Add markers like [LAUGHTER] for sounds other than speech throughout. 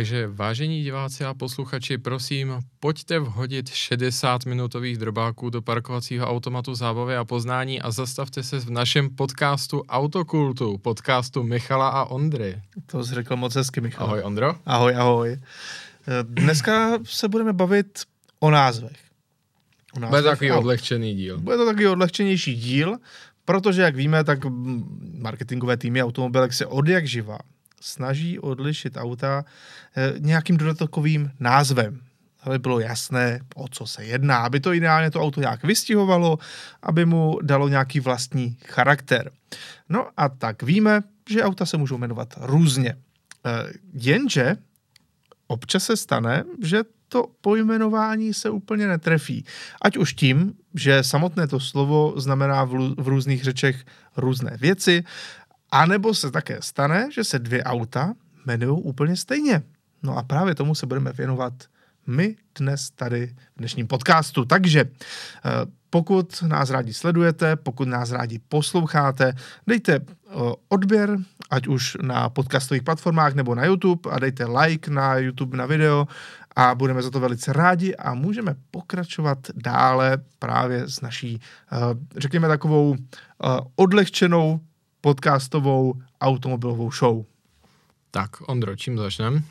Takže vážení diváci a posluchači, prosím, pojďte vhodit 60 minutových drobáků do parkovacího automatu zábavy a poznání a zastavte se v našem podcastu Autokultu, podcastu Michala a Ondry. To jsi řekl moc hezky, Michal. Ahoj Ondro. Ahoj, ahoj. Dneska se budeme bavit o názvech. O názvech Bude to takový odlehčený díl. Bude to takový odlehčenější díl, protože, jak víme, tak marketingové týmy automobilek se od jak živa snaží odlišit auta eh, nějakým dodatkovým názvem, aby bylo jasné, o co se jedná, aby to ideálně to auto nějak vystihovalo, aby mu dalo nějaký vlastní charakter. No a tak víme, že auta se můžou jmenovat různě. Eh, jenže občas se stane, že to pojmenování se úplně netrefí. Ať už tím, že samotné to slovo znamená v, v různých řečech různé věci, a nebo se také stane, že se dvě auta jmenují úplně stejně. No a právě tomu se budeme věnovat my dnes tady v dnešním podcastu. Takže eh, pokud nás rádi sledujete, pokud nás rádi posloucháte, dejte eh, odběr, ať už na podcastových platformách nebo na YouTube a dejte like na YouTube na video a budeme za to velice rádi a můžeme pokračovat dále právě s naší, eh, řekněme, takovou odlehčenou podcastovou automobilovou show. Tak, Ondro, čím začneme?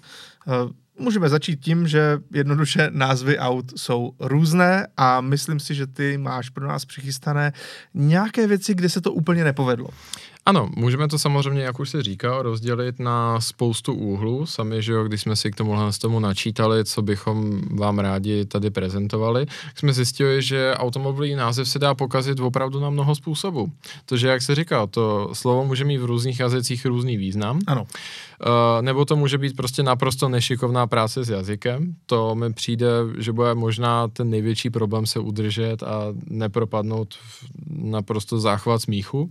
Můžeme začít tím, že jednoduše názvy aut jsou různé a myslím si, že ty máš pro nás přichystané nějaké věci, kde se to úplně nepovedlo. Ano, můžeme to samozřejmě, jak už se říkal, rozdělit na spoustu úhlů. Sami, že jo, když jsme si k tomuhle z tomu načítali, co bychom vám rádi tady prezentovali, jsme zjistili, že automobilový název se dá pokazit opravdu na mnoho způsobů. To, že jak se říkal, to slovo může mít v různých jazycích různý význam. Ano. Uh, nebo to může být prostě naprosto nešikovná práce s jazykem. To mi přijde, že bude možná ten největší problém se udržet a nepropadnout v naprosto záchvat smíchu.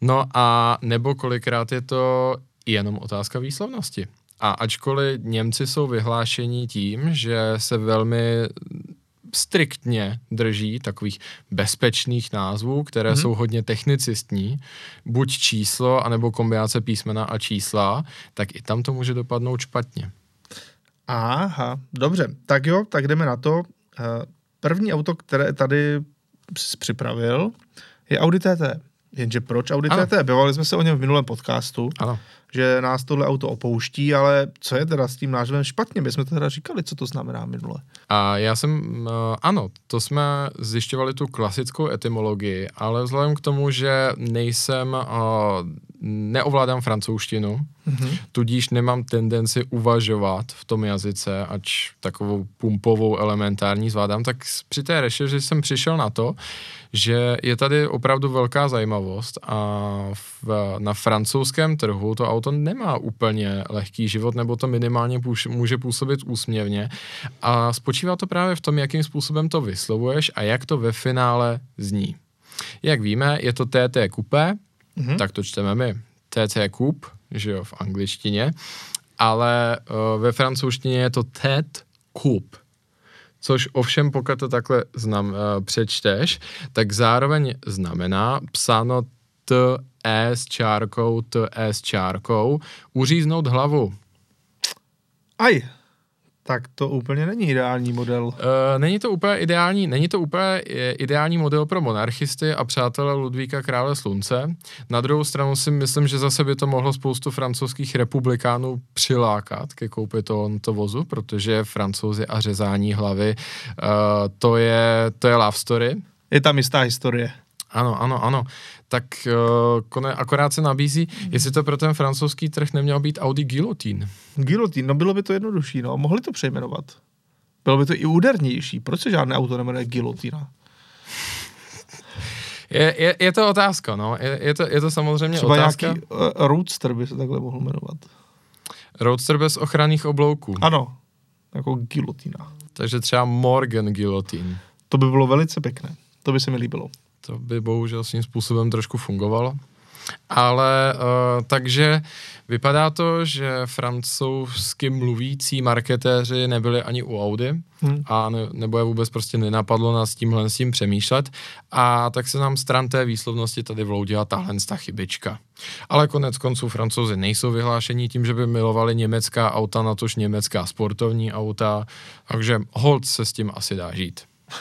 No a nebo kolikrát je to jenom otázka výslovnosti. A ačkoliv Němci jsou vyhlášení tím, že se velmi striktně drží takových bezpečných názvů, které hmm. jsou hodně technicistní, buď číslo, anebo kombinace písmena a čísla, tak i tam to může dopadnout špatně. Aha, dobře, tak jo, tak jdeme na to. Eh, první auto, které tady připravil, je Audi TT. Jenže proč Audi ano. TT? Bavili jsme se o něm v minulém podcastu, ano. Že nás tohle auto opouští, ale co je teda s tím názvem špatně? My jsme teda říkali, co to znamená minule. A já jsem, uh, ano, to jsme zjišťovali tu klasickou etymologii, ale vzhledem k tomu, že nejsem, uh, neovládám francouzštinu, mm-hmm. tudíž nemám tendenci uvažovat v tom jazyce, ač takovou pumpovou elementární zvládám, tak při té rešerži jsem přišel na to, že je tady opravdu velká zajímavost a v, na francouzském trhu to auto nemá úplně lehký život, nebo to minimálně může působit úsměvně a spočívá to právě v tom, jakým způsobem to vyslovuješ a jak to ve finále zní. Jak víme, je to TT Coupe, mm-hmm. tak to čteme my. TT Coupe, že jo, v angličtině, ale uh, ve francouzštině je to TT Coupe což ovšem pokud to takhle znam, uh, přečteš, tak zároveň znamená psáno T, E s čárkou, T, E s čárkou, uříznout hlavu. Aj, tak to úplně není ideální model. Uh, není to úplně ideální, není to úplně ideální model pro monarchisty a přátelé Ludvíka krále slunce. Na druhou stranu si myslím, že zase by to mohlo spoustu francouzských republikánů přilákat ke koupi tohoto vozu, protože francouzi a řezání hlavy, uh, to je, to je love story. Je tam jistá historie. Ano, ano, ano. Tak uh, kone, akorát se nabízí, jestli to pro ten francouzský trh neměl být Audi Guillotine. Guillotine, no bylo by to jednodušší, no. Mohli to přejmenovat. Bylo by to i údernější. Proč se žádné auto nemenuje Guillotina? [LAUGHS] Je, je, je to otázka, no. Je, je, to, je to samozřejmě Třeba otázka. nějaký uh, Roadster by se takhle mohl jmenovat. Roadster bez ochranných oblouků. Ano, jako Guillotina. Takže třeba Morgan Guillotine. To by bylo velice pěkné. To by se mi líbilo. To by bohužel svým způsobem trošku fungovalo. Ale uh, takže vypadá to, že francouzsky mluvící marketéři nebyli ani u Audi hmm. a ne, nebo je vůbec prostě nenapadlo nás tímhle s tím přemýšlet a tak se nám stran té výslovnosti tady vloudila tahle ta chybička. Ale konec konců francouzi nejsou vyhlášení tím, že by milovali německá auta, natož německá sportovní auta, takže hold se s tím asi dá žít. [LAUGHS]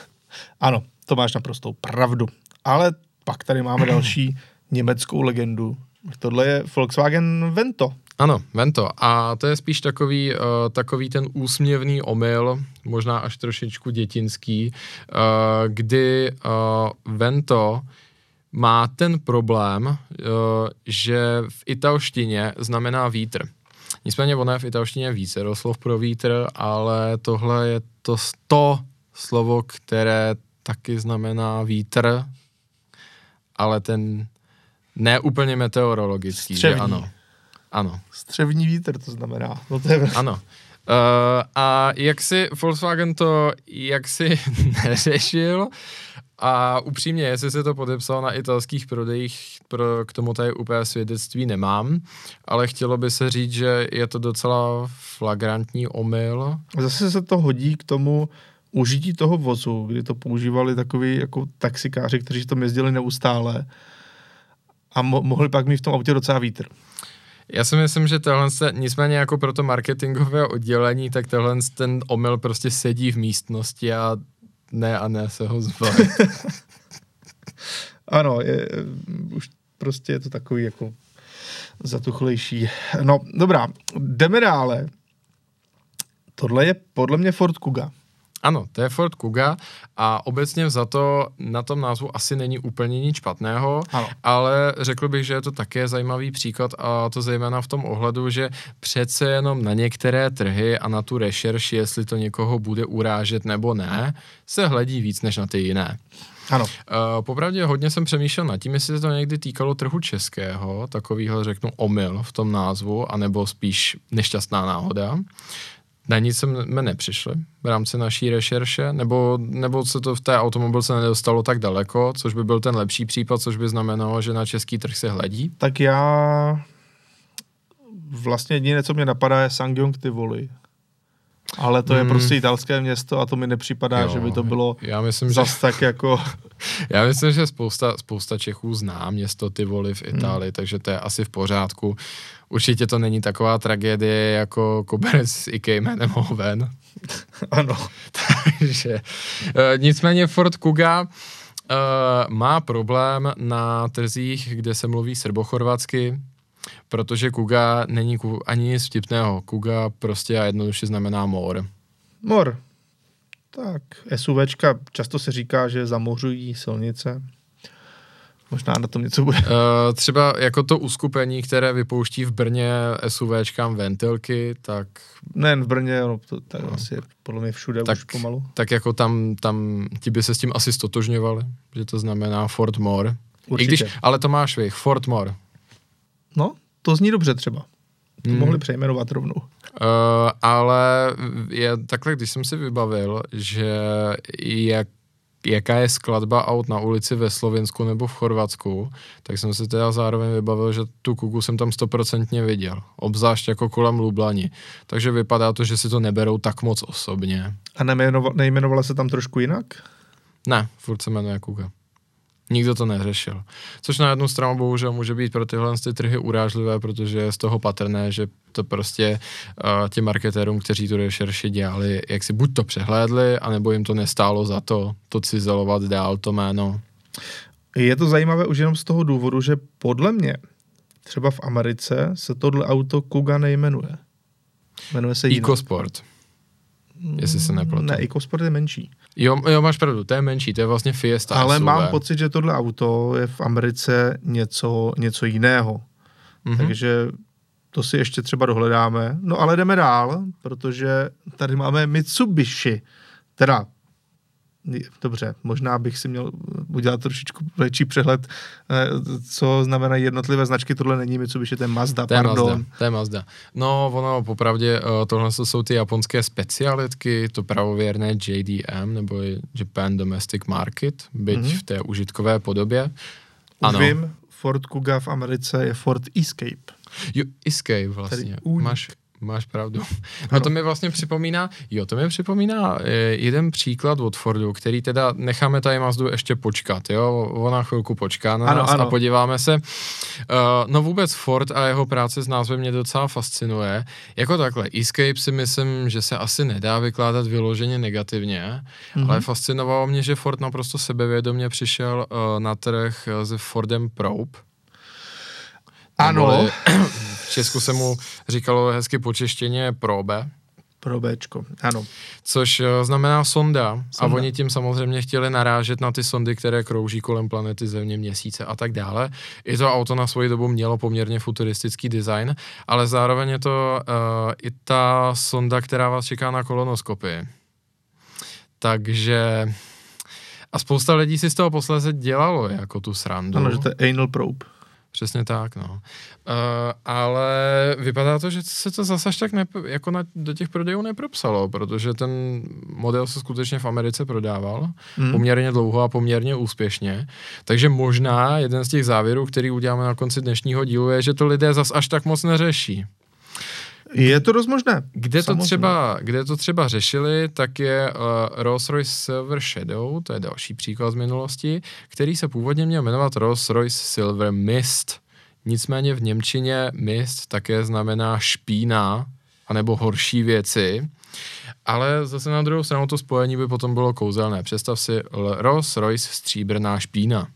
Ano, to máš naprostou pravdu. Ale pak tady máme [CLEARS THROAT] další německou legendu. Tohle je Volkswagen Vento. Ano, Vento. A to je spíš takový, uh, takový ten úsměvný omyl, možná až trošičku dětinský, uh, kdy uh, Vento má ten problém, uh, že v italštině znamená vítr. Nicméně ono je v italštině více doslov pro vítr, ale tohle je to, to slovo, které taky znamená vítr, ale ten ne úplně meteorologický, Střevní. že ano. Ano. Střevní vítr to znamená. No to je... Ano. Uh, a jak si Volkswagen to jak si [LAUGHS] neřešil a upřímně, jestli se to podepsal na italských prodejích, pro, k tomu tady úplně svědectví nemám, ale chtělo by se říct, že je to docela flagrantní omyl. Zase se to hodí k tomu užití toho vozu, kdy to používali takový jako taxikáři, kteří to jezdili neustále a mo- mohli pak mít v tom autě docela vítr. Já si myslím, že tohle se, nicméně jako pro to marketingové oddělení, tak tohle ten omyl prostě sedí v místnosti a ne a ne se ho zbavit. [LAUGHS] ano, je, už prostě je to takový jako zatuchlejší. No, dobrá, jdeme dále. Tohle je podle mě Ford Kuga. Ano, to je Ford Kuga a obecně za to na tom názvu asi není úplně nic špatného, ano. ale řekl bych, že je to také zajímavý příklad a to zejména v tom ohledu, že přece jenom na některé trhy a na tu rešerši, jestli to někoho bude urážet nebo ne, se hledí víc než na ty jiné. Ano. Uh, popravdě hodně jsem přemýšlel nad tím, jestli se to někdy týkalo trhu českého, takovýhle řeknu omyl v tom názvu, anebo spíš nešťastná náhoda. Na nic jsme nepřišli v rámci naší rešerše, nebo, nebo se to v té automobilce nedostalo tak daleko, což by byl ten lepší případ, což by znamenalo, že na český trh se hledí? Tak já vlastně jediné, co mě napadá, je Sangyong Tivoli. Ale to je hmm. prostě italské město a to mi nepřipadá, jo, že by to bylo já myslím, zas že... tak jako... [LAUGHS] já myslím, že spousta, spousta Čechů zná město Tivoli v Itálii, hmm. takže to je asi v pořádku. Určitě to není taková tragédie jako koberec s Ikej jménem Hoven. [LAUGHS] ano. [LAUGHS] takže uh, nicméně Ford Kuga uh, má problém na trzích, kde se mluví srbochorvatsky, protože Kuga není ani nic vtipného. Kuga prostě a jednoduše znamená mor. Mor. Tak, SUVčka často se říká, že zamořují silnice. Možná na tom něco bude. Uh, třeba jako to uskupení, které vypouští v Brně SUVčkám ventilky, tak... Nejen v Brně, no, to, to no. asi podle mě všude tak, už pomalu. Tak jako tam, tam ti by se s tím asi stotožňovali, že to znamená Fort More. Určitě. I když, ale to máš vy, Fort More. No, to zní dobře třeba. To hmm. mohli přejmenovat rovnou. Uh, ale je takhle, když jsem si vybavil, že jak jaká je skladba aut na ulici ve Slovensku nebo v Chorvatsku, tak jsem si teda zároveň vybavil, že tu kuku jsem tam stoprocentně viděl. Obzvlášť jako kolem Lublani. Takže vypadá to, že si to neberou tak moc osobně. A nejmenovala, se tam trošku jinak? Ne, furt se jmenuje Kuka. Nikdo to neřešil. Což na jednu stranu bohužel může být pro tyhle ty trhy urážlivé, protože je z toho patrné, že to prostě uh, těm marketérům, kteří tu rešerši dělali, jak si buď to přehlédli, anebo jim to nestálo za to, to cizelovat dál to jméno. Je to zajímavé už jenom z toho důvodu, že podle mě třeba v Americe se tohle auto Kuga nejmenuje. Jmenuje se jinak. EcoSport. Jestli se nepletu. Ne, EcoSport je menší. Jo, jo, máš pravdu, to je menší, to je vlastně Fiesta Ale SUV. mám pocit, že tohle auto je v Americe něco, něco jiného. Mm-hmm. Takže to si ještě třeba dohledáme. No ale jdeme dál, protože tady máme Mitsubishi. Teda Dobře, možná bych si měl udělat trošičku větší přehled, eh, co znamenají jednotlivé značky. Tohle není Mitsubishi, to je Mazda, to je pardon. Mazda, to je Mazda. No, ono popravdě, eh, tohle jsou ty japonské specialitky, to pravověrné JDM, nebo Japan Domestic Market, byť mm-hmm. v té užitkové podobě. Už ano. vím, Ford Kuga v Americe je Ford Escape. Jo, Escape vlastně. Máš, Máš pravdu. A [LAUGHS] to mi vlastně připomíná, jo, to mi připomíná eh, jeden příklad od Fordu, který teda necháme tady Mazdu ještě počkat, jo, ona chvilku počká na ano, nás ano. a podíváme se. Uh, no vůbec Ford a jeho práce s názvem mě docela fascinuje. Jako takhle, Escape si myslím, že se asi nedá vykládat vyloženě negativně, mm-hmm. ale fascinovalo mě, že Ford naprosto sebevědomě přišel uh, na trh s Fordem Probe, ano. Neboli, [CLEARS THROAT] v Česku se mu říkalo hezky počeštěně probe. Probéčko, ano. Což uh, znamená sonda, sonda a oni tím samozřejmě chtěli narážet na ty sondy, které krouží kolem planety Země, měsíce a tak dále. I to auto na svoji dobu mělo poměrně futuristický design, ale zároveň je to uh, i ta sonda, která vás čeká na kolonoskopii. Takže a spousta lidí si z toho posledně dělalo jako tu srandu. Ano, že to je anal probe. Přesně tak, no. Uh, ale vypadá to, že se to zase tak ne, jako na, do těch prodejů nepropsalo, protože ten model se skutečně v Americe prodával hmm. poměrně dlouho a poměrně úspěšně. Takže možná jeden z těch závěrů, který uděláme na konci dnešního dílu, je, že to lidé zas až tak moc neřeší. Je to dost možné. Kde to, třeba, kde to třeba řešili, tak je uh, Rolls-Royce Silver Shadow, to je další příklad z minulosti, který se původně měl jmenovat Rolls-Royce Silver Mist. Nicméně v Němčině mist také znamená špína, anebo horší věci. Ale zase na druhou stranu to spojení by potom bylo kouzelné. Představ si Rolls-Royce stříbrná špína.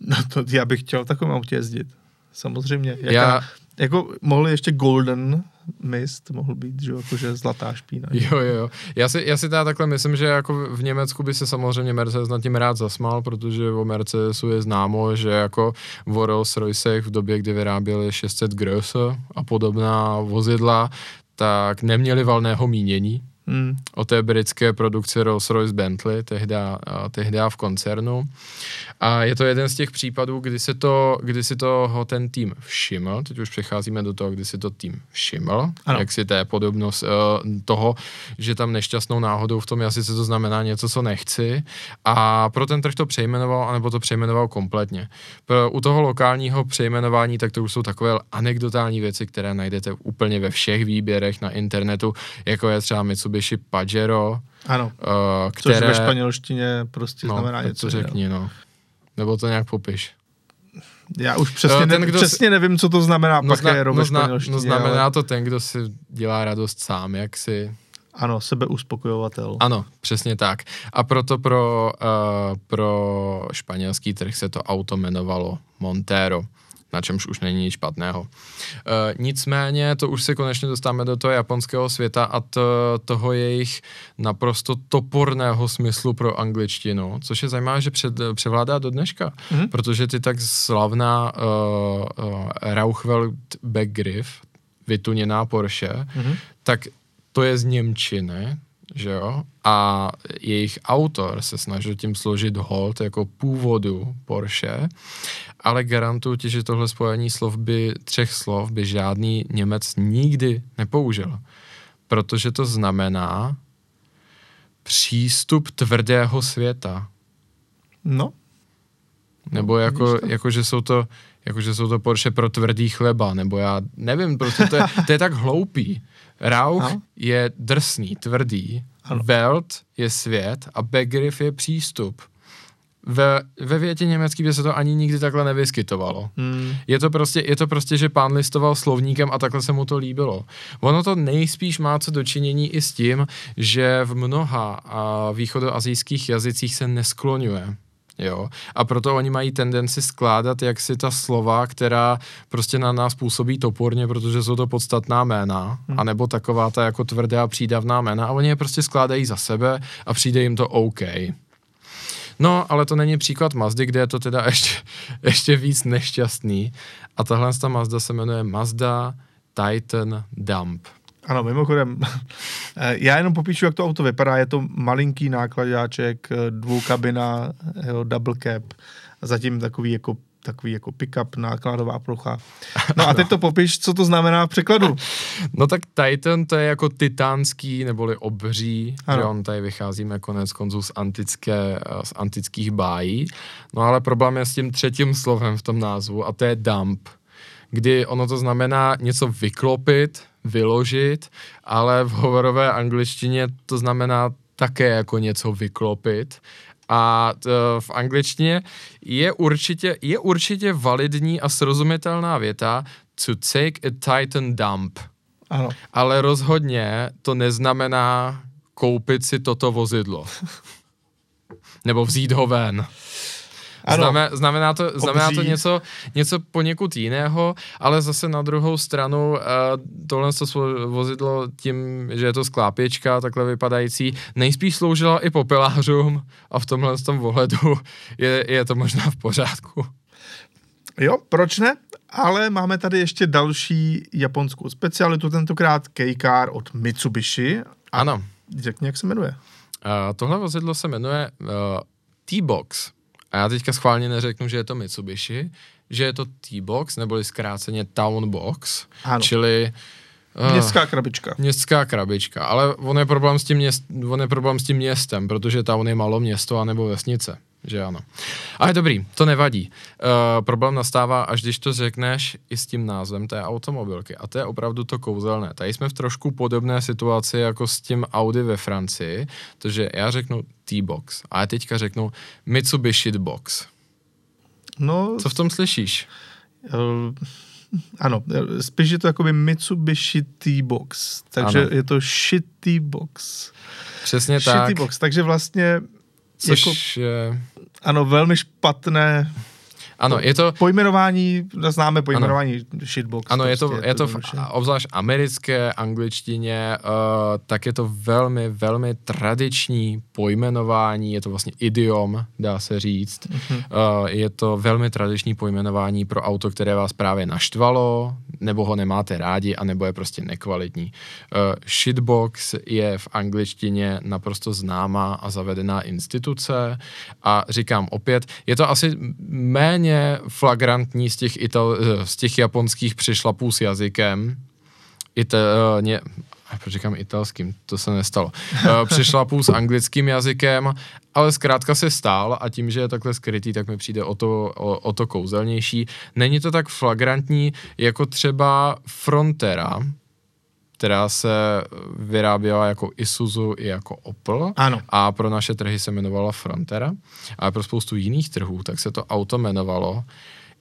No to já bych chtěl takovým autě jezdit. Samozřejmě. Jaká, já, jako mohli ještě Golden Mist, mohl být, že jakože zlatá špína. Jo, jo, jo. Já si, já si teda takhle myslím, že jako v Německu by se samozřejmě Mercedes nad tím rád zasmál, protože o Mercedesu je známo, že jako v Rolls Royce v době, kdy vyráběli 600 Grösse a podobná vozidla, tak neměli valného mínění, Hmm. o té britské produkci Rolls-Royce Bentley, tehda, tehda v koncernu. A je to jeden z těch případů, kdy si, to, kdy si toho ten tým všiml, teď už přecházíme do toho, kdy si to tým všiml, ano. jak si té podobnost uh, toho, že tam nešťastnou náhodou v tom jazyce to znamená něco, co nechci a pro ten trh to přejmenoval, anebo to přejmenoval kompletně. Pro, u toho lokálního přejmenování, tak to už jsou takové anekdotální věci, které najdete úplně ve všech výběrech na internetu, jako je třeba Mitsubishi Pajero, ano, uh, které... což ve španělštině prostě no, znamená něco. to řekni, no. Nebo to nějak popiš. Já už přesně, ten, ne, přesně si, nevím, co to znamená no, pajero no, ve španělštině. No znamená ale... to ten, kdo si dělá radost sám, jak si... Ano, sebeuspokojovatel. Ano, přesně tak. A proto pro, uh, pro španělský trh se to auto jmenovalo Montero na čemž už není nic špatného. E, nicméně to už se konečně dostáváme do toho japonského světa a to, toho jejich naprosto toporného smyslu pro angličtinu, což je zajímavé, že před, převládá do dneška, mm-hmm. protože ty tak slavná uh, uh, Rauchwelt Begriff, vytuněná Porsche, mm-hmm. tak to je z Němčiny, že jo? A jejich autor se snažil tím složit hold jako původu Porsche, ale garantuju ti, že tohle spojení slov by, třech slov by žádný Němec nikdy nepoužil. Protože to znamená přístup tvrdého světa. No. Nebo jako, jako že jsou to jako že jsou to Porsche pro tvrdý chleba, nebo já nevím, prostě to je, to je tak hloupý. Rauch no. je drsný, tvrdý, ano. Welt je svět a Begriff je přístup. Ve, ve větě německý by se to ani nikdy takhle nevyskytovalo. Hmm. Je, to prostě, je to prostě, že pán listoval slovníkem a takhle se mu to líbilo. Ono to nejspíš má co dočinění i s tím, že v mnoha východoazijských jazycích se neskloňuje. Jo? A proto oni mají tendenci skládat jak si ta slova, která prostě na nás působí toporně, protože jsou to podstatná jména, hmm. anebo taková ta jako tvrdá přídavná jména a oni je prostě skládají za sebe a přijde jim to OK. No, ale to není příklad Mazdy, kde je to teda [LAUGHS] ještě, ještě víc nešťastný. A tahle ta Mazda se jmenuje Mazda Titan Dump. Ano, mimochodem, eh, [LAUGHS] já jenom popíšu, jak to auto vypadá. Je to malinký nákladáček, eh, dvoukabina, jo, double cap, a zatím takový jako takový jako pick-up, nákladová plocha. No a teď to popiš, co to znamená v překladu. [LAUGHS] No tak Titan to je jako titánský neboli obří, ano. že on tady vycházíme konec konců z, antické, z antických bájí. No ale problém je s tím třetím slovem v tom názvu a to je dump kdy ono to znamená něco vyklopit, vyložit, ale v hovorové angličtině to znamená také jako něco vyklopit. A t, v angličtině je určitě, je určitě validní a srozumitelná věta to take a titan dump. Ano. Ale rozhodně to neznamená koupit si toto vozidlo. [LAUGHS] Nebo vzít ho ven. Ano, znamená, znamená, to, znamená to něco, něco poněkud jiného, ale zase na druhou stranu uh, tohle to vozidlo tím, že je to sklápěčka takhle vypadající, nejspíš sloužila i popelářům a v tomhle tom ohledu je, je to možná v pořádku. Jo, proč ne? Ale máme tady ještě další japonskou specialitu, tentokrát K-Car od Mitsubishi. Ano. Řekni, jak se jmenuje. Uh, tohle vozidlo se jmenuje uh, T-Box. A já teďka schválně neřeknu, že je to Mitsubishi, že je to T-Box, neboli zkráceně Town Box, ano. čili Uh, městská krabička. Městská krabička, ale on je, problém s tím měst, on je problém s tím městem, protože town je malo město anebo vesnice že ano. Ale dobrý, to nevadí. Uh, problém nastává, až když to řekneš i s tím názvem té automobilky. A to je opravdu to kouzelné. Tady jsme v trošku podobné situaci jako s tím Audi ve Francii, protože já řeknu T-Box a já teďka řeknu Mitsubishi Box. No, Co v tom slyšíš? Uh, ano, spíš je to jakoby Mitsubishi T-Box, takže ano. je to shitty box. Přesně shitty tak. box, takže vlastně Což jako, je... Ano, velmi špatné ano, je to... Pojmenování, známe pojmenování ano. shitbox. Ano, je to, prostě, je to, v, obzvlášť americké angličtině, uh, tak je to velmi, velmi tradiční pojmenování, je to vlastně idiom, dá se říct. Uh-huh. Uh, je to velmi tradiční pojmenování pro auto, které vás právě naštvalo, nebo ho nemáte rádi, anebo je prostě nekvalitní. Uh, shitbox je v angličtině naprosto známá a zavedená instituce a říkám opět, je to asi méně flagrantní z těch, ital, eh, z těch japonských přišlapů s jazykem, Ita, uh, ně, proč říkám italským, to se nestalo. Uh, přišlapů s anglickým jazykem, ale zkrátka se stál a tím, že je takhle skrytý, tak mi přijde o to, o, o to kouzelnější. Není to tak flagrantní jako třeba Frontera, která se vyráběla jako Isuzu i jako Opel. Ano. A pro naše trhy se jmenovala Frontera. A pro spoustu jiných trhů, tak se to auto jmenovalo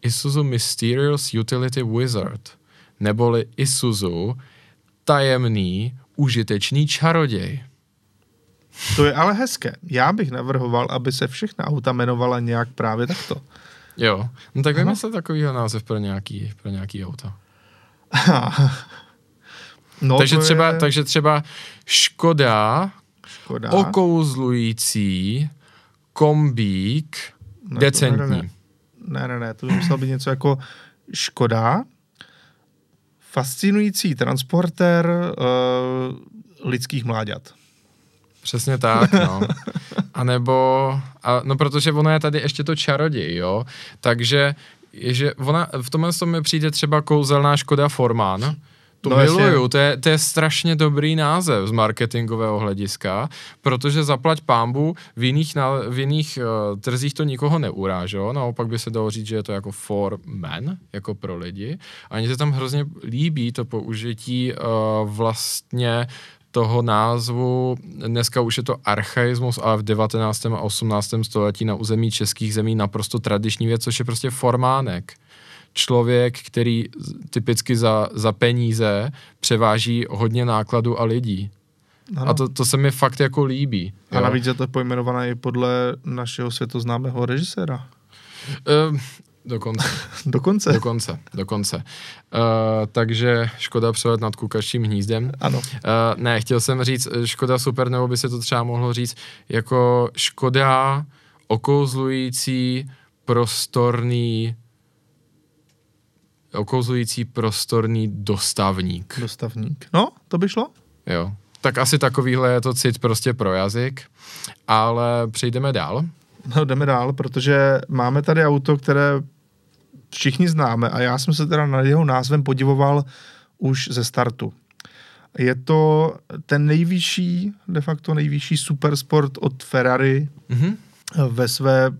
Isuzu Mysterious Utility Wizard. Neboli Isuzu tajemný, užitečný čaroděj. To je ale hezké. Já bych navrhoval, aby se všechna auta jmenovala nějak právě takto. Jo, no tak vymysle takovýhle název pro nějaký, pro nějaký auto. [LAUGHS] no, takže, třeba, je... takže třeba Škoda, Škoda, okouzlující, kombík, ne, decentní. Ne, ne, ne, ne, to by muselo být něco jako Škoda, fascinující transportér uh, lidských mláďat. Přesně tak, no. [LAUGHS] A nebo, a, no protože ono je tady ještě to čaroděj, jo, takže je, že ona, v tomhle tom mi přijde třeba kouzelná Škoda Forman, to no miluju, to je, to je strašně dobrý název z marketingového hlediska, protože zaplať pámbu v jiných, na, v jiných uh, trzích to nikoho neuráželo, naopak by se dalo říct, že je to jako for men, jako pro lidi. A mně se tam hrozně líbí to použití uh, vlastně toho názvu, dneska už je to archaismus, ale v 19. a 18. století na území českých zemí naprosto tradiční věc, což je prostě formánek člověk, který typicky za, za peníze převáží hodně nákladu a lidí. Ano. A to, to se mi fakt jako líbí. A jo. navíc je to pojmenované i podle našeho světoznámého režiséra. Uh, [LAUGHS] dokonce. dokonce. Dokonce, dokonce. Uh, takže Škoda přelet nad kukačím hnízdem. Ano. Uh, ne, chtěl jsem říct Škoda super, nebo by se to třeba mohlo říct jako Škoda okouzlující prostorný okouzlující prostorný dostavník. Dostavník. No, to by šlo? Jo. Tak asi takovýhle je to cit prostě pro jazyk, ale přejdeme dál. No, jdeme dál, protože máme tady auto, které všichni známe a já jsem se teda na jeho názvem podivoval už ze startu. Je to ten nejvyšší, de facto nejvyšší supersport od Ferrari. Mm-hmm. Ve své,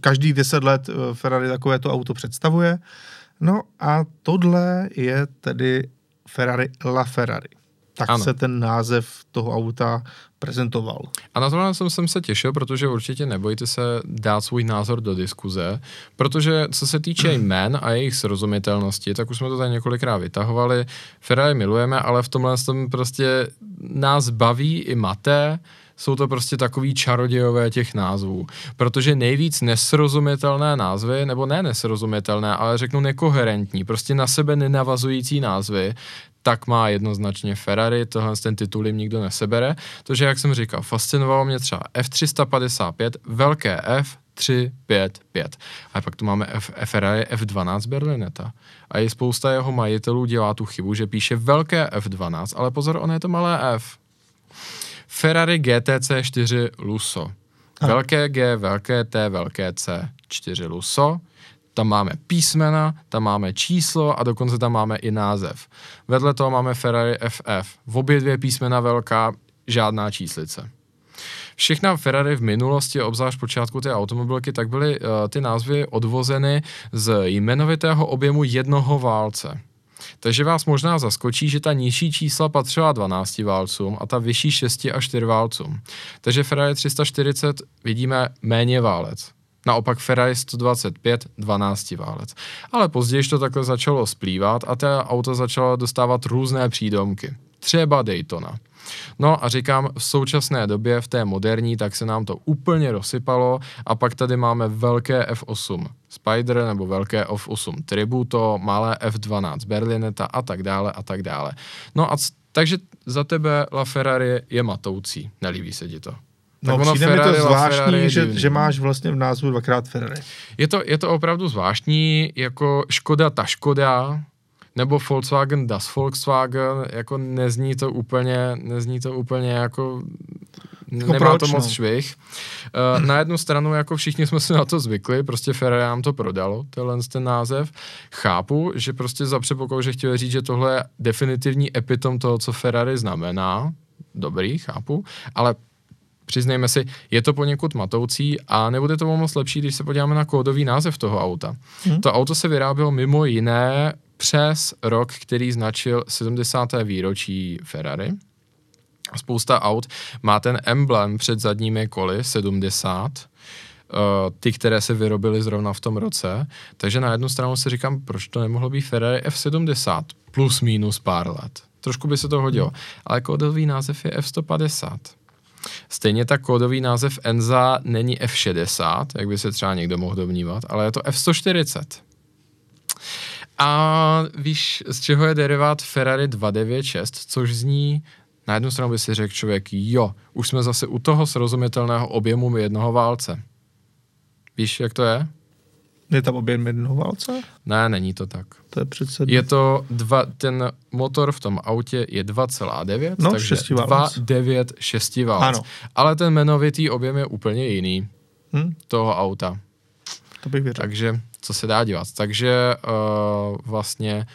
každý deset let eh, Ferrari takovéto auto představuje. No a tohle je tedy Ferrari La Ferrari. Tak ano. se ten název toho auta prezentoval. A na tohle jsem, jsem se těšil, protože určitě nebojte se dát svůj názor do diskuze, protože co se týče [CLEARS THROAT] jmén a jejich srozumitelnosti, tak už jsme to tady několikrát vytahovali. Ferrari milujeme, ale v tomhle tom prostě nás baví i maté, jsou to prostě takový čarodějové těch názvů. Protože nejvíc nesrozumitelné názvy, nebo ne nesrozumitelné, ale řeknu nekoherentní, prostě na sebe nenavazující názvy, tak má jednoznačně Ferrari, tohle ten titul jim nikdo nesebere. že jak jsem říkal, fascinovalo mě třeba F355, velké F, 3, 5, 5. A pak tu máme F, Ferrari F12 Berlineta. A i spousta jeho majitelů dělá tu chybu, že píše velké F12, ale pozor, ono je to malé F. Ferrari GTC 4 Lusso. Velké G, velké T, velké C, 4 Lusso tam máme písmena, tam máme číslo a dokonce tam máme i název. Vedle toho máme Ferrari FF. V obě dvě písmena velká, žádná číslice. Všechna Ferrari v minulosti, obzvlášť počátku té automobilky, tak byly uh, ty názvy odvozeny z jmenovitého objemu jednoho válce. Takže vás možná zaskočí, že ta nižší čísla patřila 12 válcům a ta vyšší 6 a 4 válcům. Takže Ferrari 340 vidíme méně válec. Naopak Ferrari 125 12 válec. Ale později to takhle začalo splývat a ta auto začalo dostávat různé přídomky. Třeba Daytona. No a říkám, v současné době, v té moderní, tak se nám to úplně rozsypalo a pak tady máme velké F8 Spider nebo velké F8 Tributo, malé F12 Berlineta a tak dále a tak dále. No a c- takže za tebe La Ferrari je matoucí, nelíbí se ti to? No, tak přijde Ferrari, mi to zvláštní, že, že máš vlastně v názvu dvakrát Ferrari. Je to, je to opravdu zvláštní, jako Škoda ta Škoda, nebo Volkswagen das Volkswagen, jako nezní to úplně, nezní to úplně jako jako nemá proč, to moc no? švih. Uh, na jednu stranu, jako všichni jsme si na to zvykli, prostě Ferrari nám to prodalo, tenhle ten název. Chápu, že prostě za předpokladu, že chtěli říct, že tohle je definitivní epitom toho, co Ferrari znamená, dobrý, chápu, ale přiznejme si, je to poněkud matoucí a nebude to moc lepší, když se podíváme na kódový název toho auta. Hmm. To auto se vyrábělo mimo jiné přes rok, který značil 70. výročí Ferrari. Spousta aut má ten emblem před zadními koly 70, Uh, eh, ty, které se vyrobily zrovna v tom roce. Takže na jednu stranu si říkám, proč to nemohlo být Ferrari F70 plus minus pár let. Trošku by se to hodilo. Hmm. Ale kódový název je F150. Stejně tak kódový název Enza není F60, jak by se třeba někdo mohl domnívat, ale je to F140. A víš, z čeho je derivát Ferrari 296, což zní, na jednu stranu by si řekl člověk, jo, už jsme zase u toho srozumitelného objemu jednoho válce. Víš, jak to je? Je tam objem jednoho válce? Ne, není to tak. To je přece... Je to dva, ten motor v tom autě je 2,9, no, takže 2,9 šestiválec. Ano. Ale ten jmenovitý objem je úplně jiný hmm? toho auta. To bych věřil. Takže co se dá dělat. Takže uh, vlastně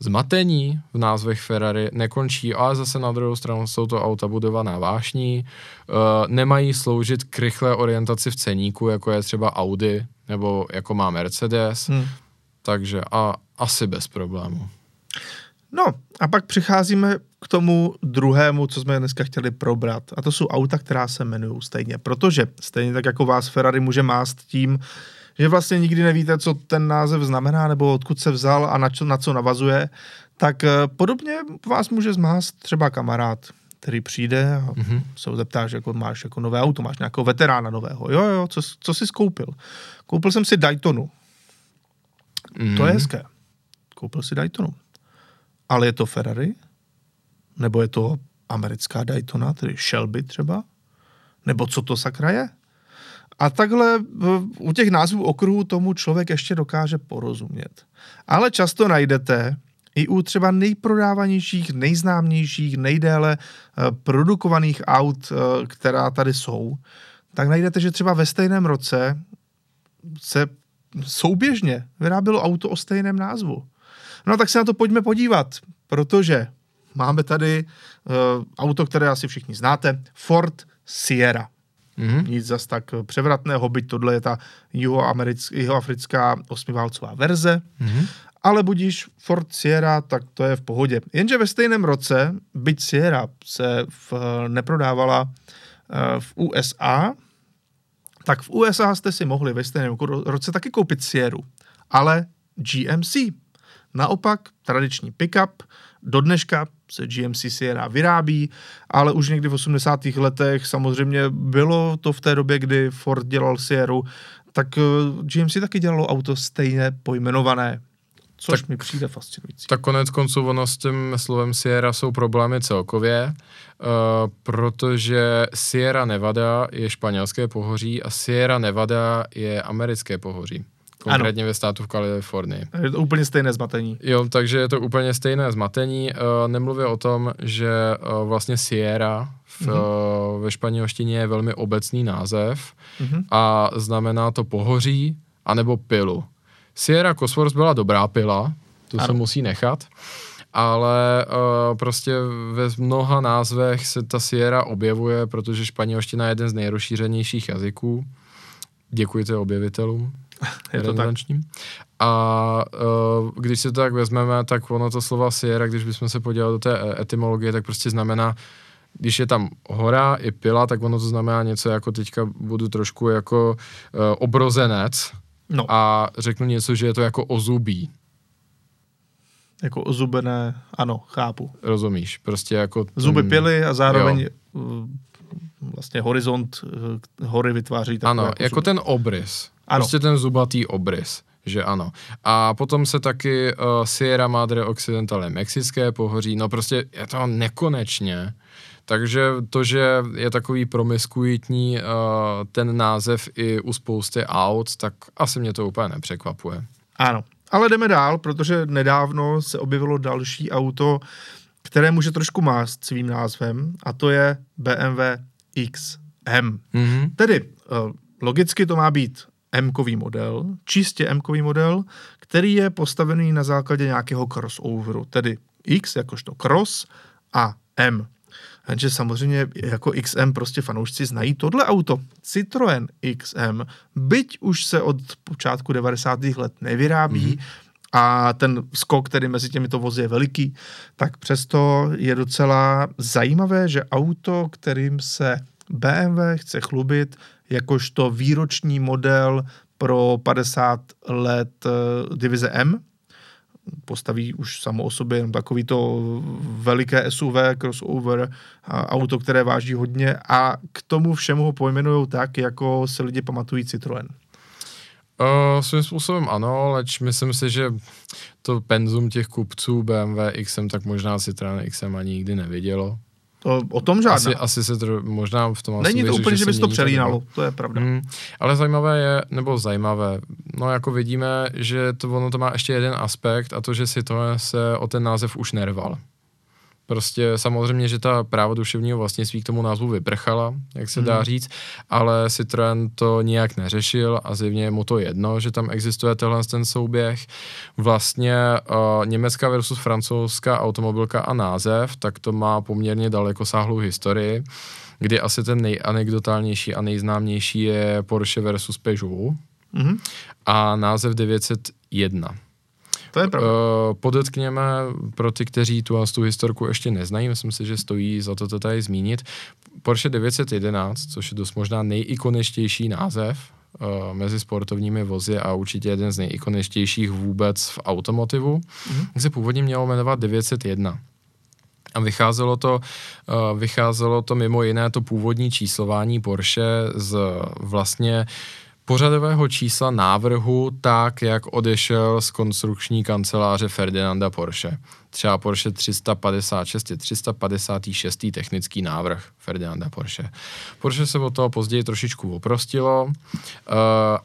zmatení v názvech Ferrari nekončí, ale zase na druhou stranu jsou to auta budovaná vášní, uh, nemají sloužit k rychlé orientaci v ceníku, jako je třeba Audi nebo jako má Mercedes, hmm. takže a asi bez problému. No a pak přicházíme k tomu druhému, co jsme dneska chtěli probrat. A to jsou auta, která se jmenují stejně. Protože stejně tak jako vás Ferrari může mást tím, že vlastně nikdy nevíte, co ten název znamená, nebo odkud se vzal a na co, na co navazuje, tak eh, podobně vás může zmást třeba kamarád, který přijde a mm-hmm. se ho zeptá, že jako máš jako nové auto, máš nějakého veterána nového. Jo, jo, co, co jsi skoupil? Koupil jsem si Daytonu. Mm. To je mhm. hezké. Koupil si Daytonu. Ale je to Ferrari? Nebo je to americká Daytona, tedy Shelby třeba? Nebo co to sakra je? A takhle u těch názvů okruhů tomu člověk ještě dokáže porozumět. Ale často najdete i u třeba nejprodávanějších, nejznámějších, nejdéle eh, produkovaných aut, eh, která tady jsou, tak najdete, že třeba ve stejném roce se souběžně vyrábělo auto o stejném názvu. No tak se na to pojďme podívat, protože máme tady uh, auto, které asi všichni znáte, Ford Sierra. Mm-hmm. Nic zas tak převratného, byť tohle je ta jihoafrická osmiválcová verze. Mm-hmm. Ale budíš Ford Sierra, tak to je v pohodě. Jenže ve stejném roce, byť Sierra se v, neprodávala uh, v USA, tak v USA jste si mohli ve stejném roce taky koupit Sierra, ale GMC. Naopak tradiční pickup, do dneška se GMC Sierra vyrábí, ale už někdy v 80. letech samozřejmě bylo to v té době, kdy Ford dělal Sierra, tak eh, GMC taky dělalo auto stejně pojmenované. Což tak, mi přijde fascinující. Tak konec konců ono s tím slovem Sierra jsou problémy celkově, uh, protože Sierra Nevada je španělské pohoří a Sierra Nevada je americké pohoří konkrétně ano. ve státu v Kalifornii. Je to úplně stejné zmatení. Jo, takže je to úplně stejné zmatení. Uh, nemluvě o tom, že uh, vlastně Sierra v, uh, ve španělštině je velmi obecný název uh-huh. a znamená to pohoří anebo pilu. Sierra Cosworth byla dobrá pila, to ano. se musí nechat, ale uh, prostě ve mnoha názvech se ta Sierra objevuje, protože španělština je jeden z nejrozšířenějších jazyků. Děkujte objevitelům. [LAUGHS] je to tak. A uh, když si to tak vezmeme, tak ono to slova Sierra, když bychom se podívali do té e, etymologie, tak prostě znamená, když je tam hora i pila, tak ono to znamená něco jako teďka budu trošku jako uh, obrozenec no. a řeknu něco, že je to jako ozubí. Jako ozubené, ano, chápu. Rozumíš, prostě jako... Ten, Zuby pily a zároveň jo. vlastně horizont eh, hory vytváří Ano, jako, jako ten obrys. Ano. Prostě ten zubatý obrys že ano. A potom se taky uh, Sierra Madre Occidental je mexické pohoří, no prostě je to nekonečně. Takže to, že je takový promiskuitní uh, ten název i u spousty aut, tak asi mě to úplně nepřekvapuje. Ano, ale jdeme dál, protože nedávno se objevilo další auto, které může trošku mást svým názvem a to je BMW XM. Mm-hmm. Tedy uh, logicky to má být m model, čistě m model, který je postavený na základě nějakého crossoveru, tedy X jakožto cross a M. Takže samozřejmě jako XM prostě fanoušci znají tohle auto. Citroën XM, byť už se od počátku 90. let nevyrábí, mm-hmm a ten skok, který mezi těmito vozy je veliký, tak přesto je docela zajímavé, že auto, kterým se BMW chce chlubit, jakožto výroční model pro 50 let uh, divize M. Postaví už samo o sobě jenom takový to veliké SUV, crossover, auto, které váží hodně a k tomu všemu ho pojmenují tak, jako se lidi pamatují Citroën. Uh, svým způsobem ano, leč myslím si, že to penzum těch kupců BMW XM tak možná Citroën XM ani nikdy nevidělo. To, o tom žádná. Asi, asi se to možná v tom Není to úplně, že, že by to přelínalo, to je pravda. Hmm, ale zajímavé je, nebo zajímavé, no jako vidíme, že to ono to má ještě jeden aspekt a to, že si to se o ten název už nerval. Prostě samozřejmě, že ta práva duševního vlastnictví k tomu názvu vyprchala, jak se dá hmm. říct, ale Citroën to nijak neřešil a zjevně je mu to jedno, že tam existuje tenhle ten souběh. Vlastně uh, německá versus francouzská automobilka a název, tak to má poměrně dalekosáhlou historii, kdy asi ten nejanekdotálnější a nejznámější je Porsche versus Peugeot hmm. a název 901. To je pravda. Uh, podotkněme pro ty, kteří tu, tu historku ještě neznají, myslím si, že stojí za to to tady zmínit. Porsche 911, což je dost možná nejikoničtější název uh, mezi sportovními vozy a určitě jeden z nejikoničtějších vůbec v automotivu, mm-hmm. se původně mělo jmenovat 901. A vycházelo to, vycházelo to mimo jiné to původní číslování Porsche z vlastně uh, pořadového čísla návrhu tak, jak odešel z konstrukční kanceláře Ferdinanda Porsche, třeba Porsche 356 je 356. technický návrh Ferdinanda Porsche. Porsche se od toho později trošičku oprostilo uh,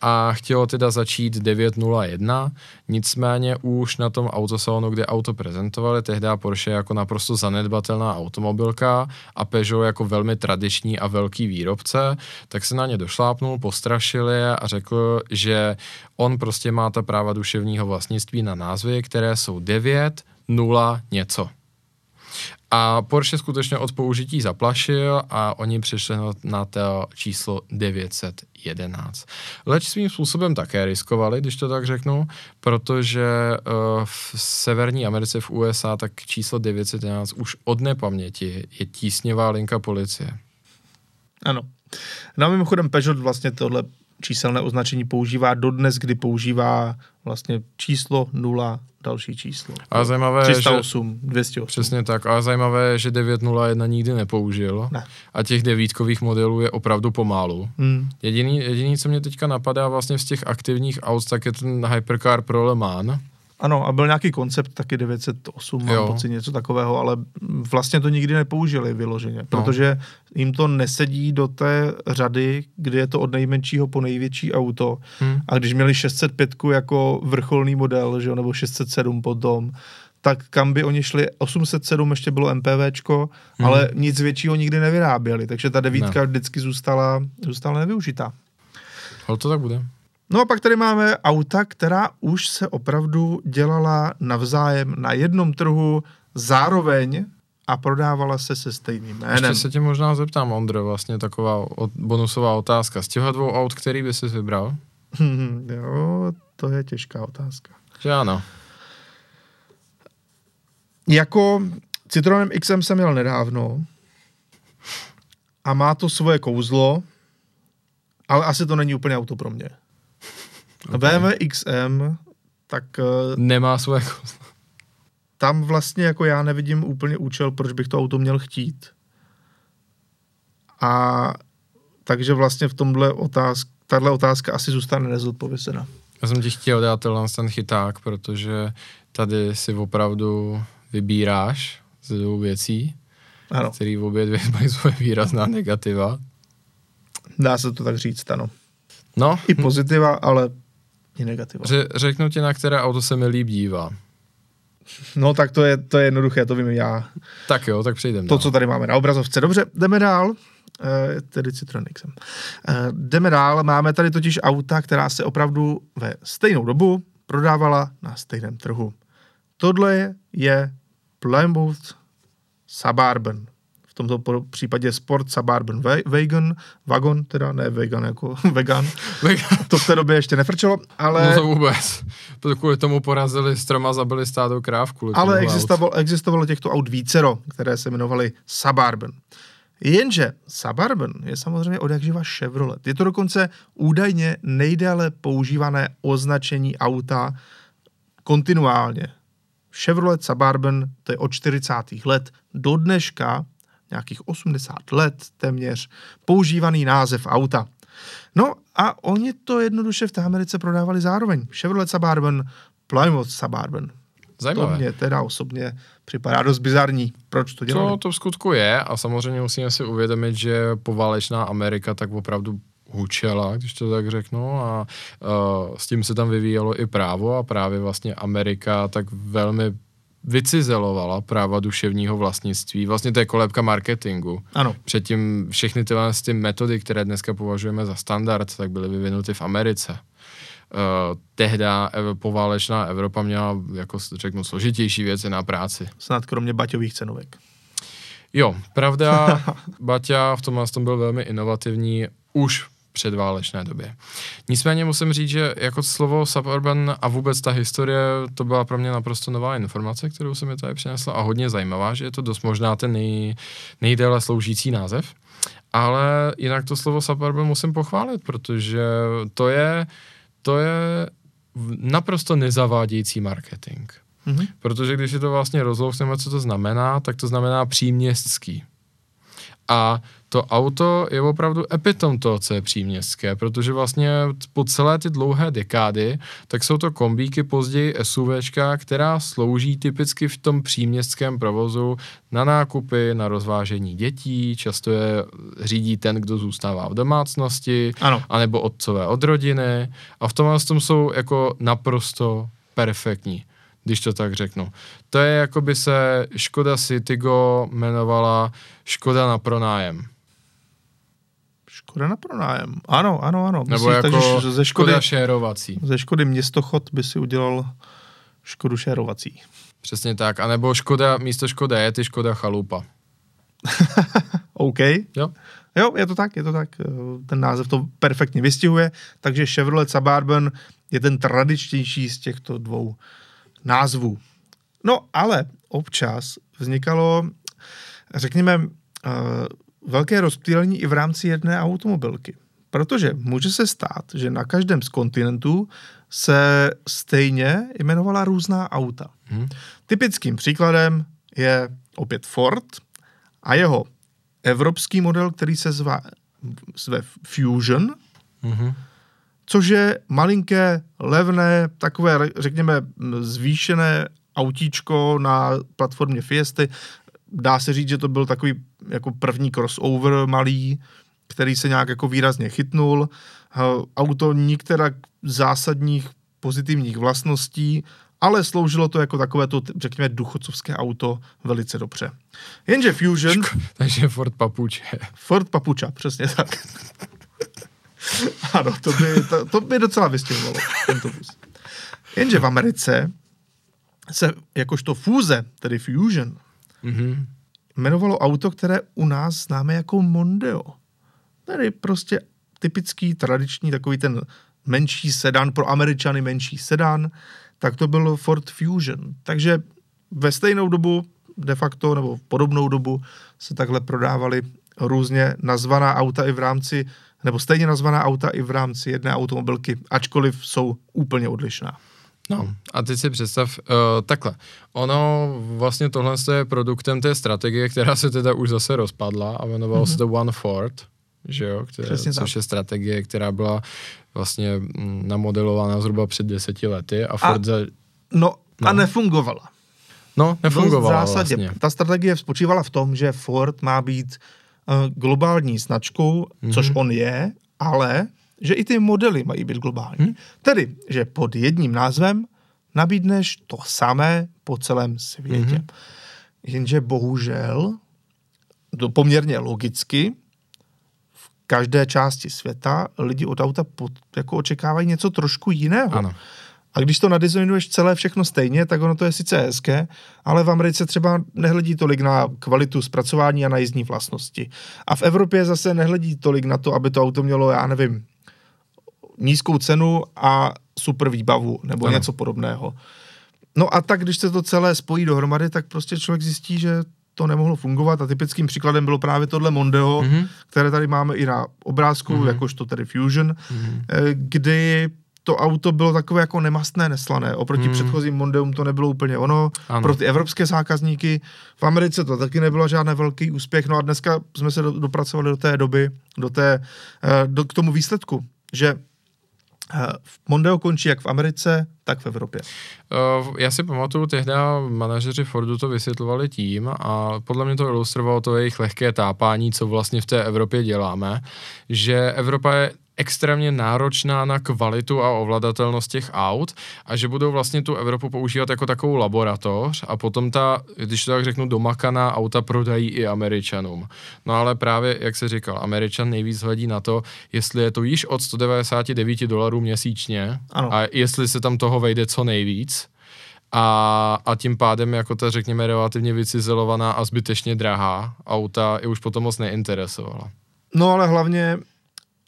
a chtělo teda začít 901, nicméně už na tom autosalonu, kde auto prezentovali, tehdy Porsche jako naprosto zanedbatelná automobilka a Peugeot jako velmi tradiční a velký výrobce, tak se na ně došlápnul, postrašil je a řekl, že on prostě má ta práva duševního vlastnictví na názvy, které jsou 9, 0, něco. A Porsche skutečně od použití zaplašil a oni přišli na to číslo 911. Leč svým způsobem také riskovali, když to tak řeknu, protože uh, v Severní Americe v USA tak číslo 911 už od nepaměti je tísněvá linka policie. Ano. No a mimochodem Peugeot vlastně tohle číselné označení používá dodnes, kdy používá vlastně číslo 0 další číslo. A zajímavé 308, že, 208. Přesně tak. A zajímavé je, že 901 nikdy nepoužil. Ne. A těch devítkových modelů je opravdu pomálu. Hmm. Jediný, jediný, co mě teďka napadá vlastně z těch aktivních aut, tak je ten Hypercar Pro Le Mans ano, a byl nějaký koncept taky 908, mám pocit něco takového, ale vlastně to nikdy nepoužili vyloženě, no. protože jim to nesedí do té řady, kdy je to od nejmenšího po největší auto. Hmm. A když měli 605 jako vrcholný model, že jo, nebo 607 potom, tak kam by oni šli, 807 ještě bylo MPVčko, hmm. ale nic většího nikdy nevyráběli, takže ta devítka ne. vždycky zůstala, zůstala nevyužitá. Ale to tak bude. No a pak tady máme auta, která už se opravdu dělala navzájem na jednom trhu zároveň a prodávala se se stejným jménem. Ještě se tě možná zeptám, Ondro, vlastně taková bonusová otázka. Z těch dvou aut, který by si vybral? [LAUGHS] jo, to je těžká otázka. Že ano. Jako Citroen XM jsem měl nedávno a má to svoje kouzlo, ale asi to není úplně auto pro mě. Okay. BMW XM, tak... Eh, Nemá své kouzlo. Tam vlastně jako já nevidím úplně účel, proč bych to auto měl chtít. A takže vlastně v tomhle otázka, tahle otázka asi zůstane nezodpovězená. Já jsem ti chtěl dát ten chyták, protože tady si opravdu vybíráš z dvou věcí, ano. který v obě dvě mají svoje výrazná negativa. Dá se to tak říct, ano. No. I pozitiva, ale i negativa. Ře- řeknu ti, na které auto se mi líp dívá. No tak to je, to je jednoduché, to vím já. Tak jo, tak přejdeme. To, dál. co tady máme na obrazovce. Dobře, jdeme dál. E, tedy Citroen. E, jdeme dál, máme tady totiž auta, která se opravdu ve stejnou dobu prodávala na stejném trhu. Tohle je Plymouth Suburban v tomto případě Sport Suburban Wagon, Wagon, teda ne vegan jako [LAUGHS] vegan, to v té době ještě nefrčelo, ale... No to vůbec, kvůli tomu porazili stroma, zabili stádo kráv kvůli Ale existovalo, existovalo těchto aut vícero, které se jmenovaly Suburban. Jenže Suburban je samozřejmě od jakživa Chevrolet. Je to dokonce údajně nejdéle používané označení auta kontinuálně. Chevrolet Suburban, to je od 40. let do dneška nějakých 80 let téměř používaný název auta. No a oni to jednoduše v té Americe prodávali zároveň. Chevrolet Suburban, Plymouth Suburban. Zajímavé. To mě teda osobně připadá dost bizarní. Proč to dělali? To, to v skutku je a samozřejmě musíme si uvědomit, že poválečná Amerika tak opravdu hučela, když to tak řeknu, a uh, s tím se tam vyvíjelo i právo a právě vlastně Amerika tak velmi vycizelovala práva duševního vlastnictví. Vlastně to je kolébka marketingu. Ano. Předtím všechny tyhle ty metody, které dneska považujeme za standard, tak byly vyvinuty v Americe. Uh, tehda ev- poválečná Evropa měla, jako řeknu, složitější věci na práci. Snad kromě baťových cenovek. Jo, pravda, [LAUGHS] Baťa v tomhle tom byl velmi inovativní už předválečné době. Nicméně musím říct, že jako slovo suburban a vůbec ta historie, to byla pro mě naprosto nová informace, kterou se mi tady přinesla a hodně zajímavá, že je to dost možná ten nej, nejdéle sloužící název. Ale jinak to slovo suburban musím pochválit, protože to je, to je naprosto nezavádějící marketing. Mm-hmm. Protože když si to vlastně rozlousneme, co to znamená, tak to znamená příměstský. A to auto je opravdu epitom toho, co je příměstské, protože vlastně po celé ty dlouhé dekády, tak jsou to kombíky, později SUVčka, která slouží typicky v tom příměstském provozu na nákupy, na rozvážení dětí, často je řídí ten, kdo zůstává v domácnosti, Ano. anebo otcové od rodiny a v tomhle tom jsou jako naprosto perfektní když to tak řeknu. To je jako by se Škoda Citigo jmenovala Škoda na pronájem. Škoda na pronájem. Ano, ano, ano. Nebo Myslíš, jako takže ze Škody, Škoda šérovací. ze Škody městochod by si udělal Škodu šérovací. Přesně tak. A nebo Škoda, místo Škoda je ty Škoda chalupa. [LAUGHS] OK. Jo? Jo, je to tak, je to tak. Ten název to perfektně vystihuje, takže Chevrolet Suburban je ten tradičnější z těchto dvou názvů. No, ale občas vznikalo, řekněme, eh, velké rozptýlení i v rámci jedné automobilky. Protože může se stát, že na každém z kontinentů se stejně jmenovala různá auta. Hm? Typickým příkladem je opět Ford a jeho evropský model, který se zve, zve Fusion, Mhm. což je malinké, levné, takové, řekněme, zvýšené autíčko na platformě Fiesty. Dá se říct, že to byl takový jako první crossover malý, který se nějak jako výrazně chytnul. Auto nikterak zásadních pozitivních vlastností, ale sloužilo to jako takové to, řekněme, duchocovské auto velice dobře. Jenže Fusion... Takže Ford Papuče. Ford Papuča, přesně tak. [LAUGHS] ano, to by, to, to by docela vystihovalo tento vůz. Jenže v Americe se jakožto fúze, tedy Fusion, Mhm. jmenovalo auto, které u nás známe jako Mondeo. Tedy prostě typický, tradiční, takový ten menší sedan, pro Američany menší sedan, tak to byl Ford Fusion. Takže ve stejnou dobu, de facto, nebo v podobnou dobu, se takhle prodávaly různě nazvaná auta i v rámci, nebo stejně nazvaná auta i v rámci jedné automobilky, ačkoliv jsou úplně odlišná. No a teď si představ uh, takhle. Ono vlastně tohle je produktem té strategie, která se teda už zase rozpadla a jmenovalo mm-hmm. se to One Ford, že jo, které, Přesně tak. což je strategie, která byla vlastně mm, namodelována zhruba před deseti lety a Ford a, za, No, no. a No. nefungovala. no nefungovala v zásadě. vlastně. Ta strategie spočívala v tom, že Ford má být uh, globální značkou, mm-hmm. což on je, ale že i ty modely mají být globální. Mm. Tedy, že pod jedním názvem nabídneš to samé po celém světě. Mm-hmm. Jenže bohužel, to poměrně logicky, v každé části světa lidi od auta pod, jako očekávají něco trošku jiného. Ano. A když to nadizajnuješ celé všechno stejně, tak ono to je sice hezké, ale v Americe třeba nehledí tolik na kvalitu zpracování a na jízdní vlastnosti. A v Evropě zase nehledí tolik na to, aby to auto mělo, já nevím, nízkou cenu a super výbavu nebo Ano. něco podobného. No a tak, když se to celé spojí dohromady, tak prostě člověk zjistí, že to nemohlo fungovat a typickým příkladem bylo právě tohle Mondeo, Mhm. mm-hmm. které tady máme i na obrázku, Mhm. mm-hmm. jakožto tedy Fusion, Mhm. mm-hmm. kdy to auto bylo takové jako nemastné, neslané. Oproti mm. předchozím Mondeum to nebylo úplně ono. Ano. Pro ty evropské zákazníky v Americe to taky nebylo žádný velký úspěch. No a dneska jsme se do, dopracovali do té doby, do té, eh, do, k tomu výsledku, že Mondeo končí jak v Americe, tak v Evropě. Uh, já si pamatuju, tehdy manažeři Fordu to vysvětlovali tím a podle mě to ilustrovalo to jejich lehké tápání, co vlastně v té Evropě děláme, že Evropa je extrémně náročná na kvalitu a ovladatelnost těch aut a že budou vlastně tu Evropu používat jako takovou laboratoř a potom ta, když to tak řeknu, domakaná auta prodají i Američanům. No ale právě, jak se říkal, Američan nejvíc hledí na to, jestli je to již od 199 dolarů měsíčně Ano. a jestli se tam toho vejde co nejvíc, a, a tím pádem jako ta řekněme relativně vycizelovaná a zbytečně drahá auta je už potom moc neinteresovala. No ale hlavně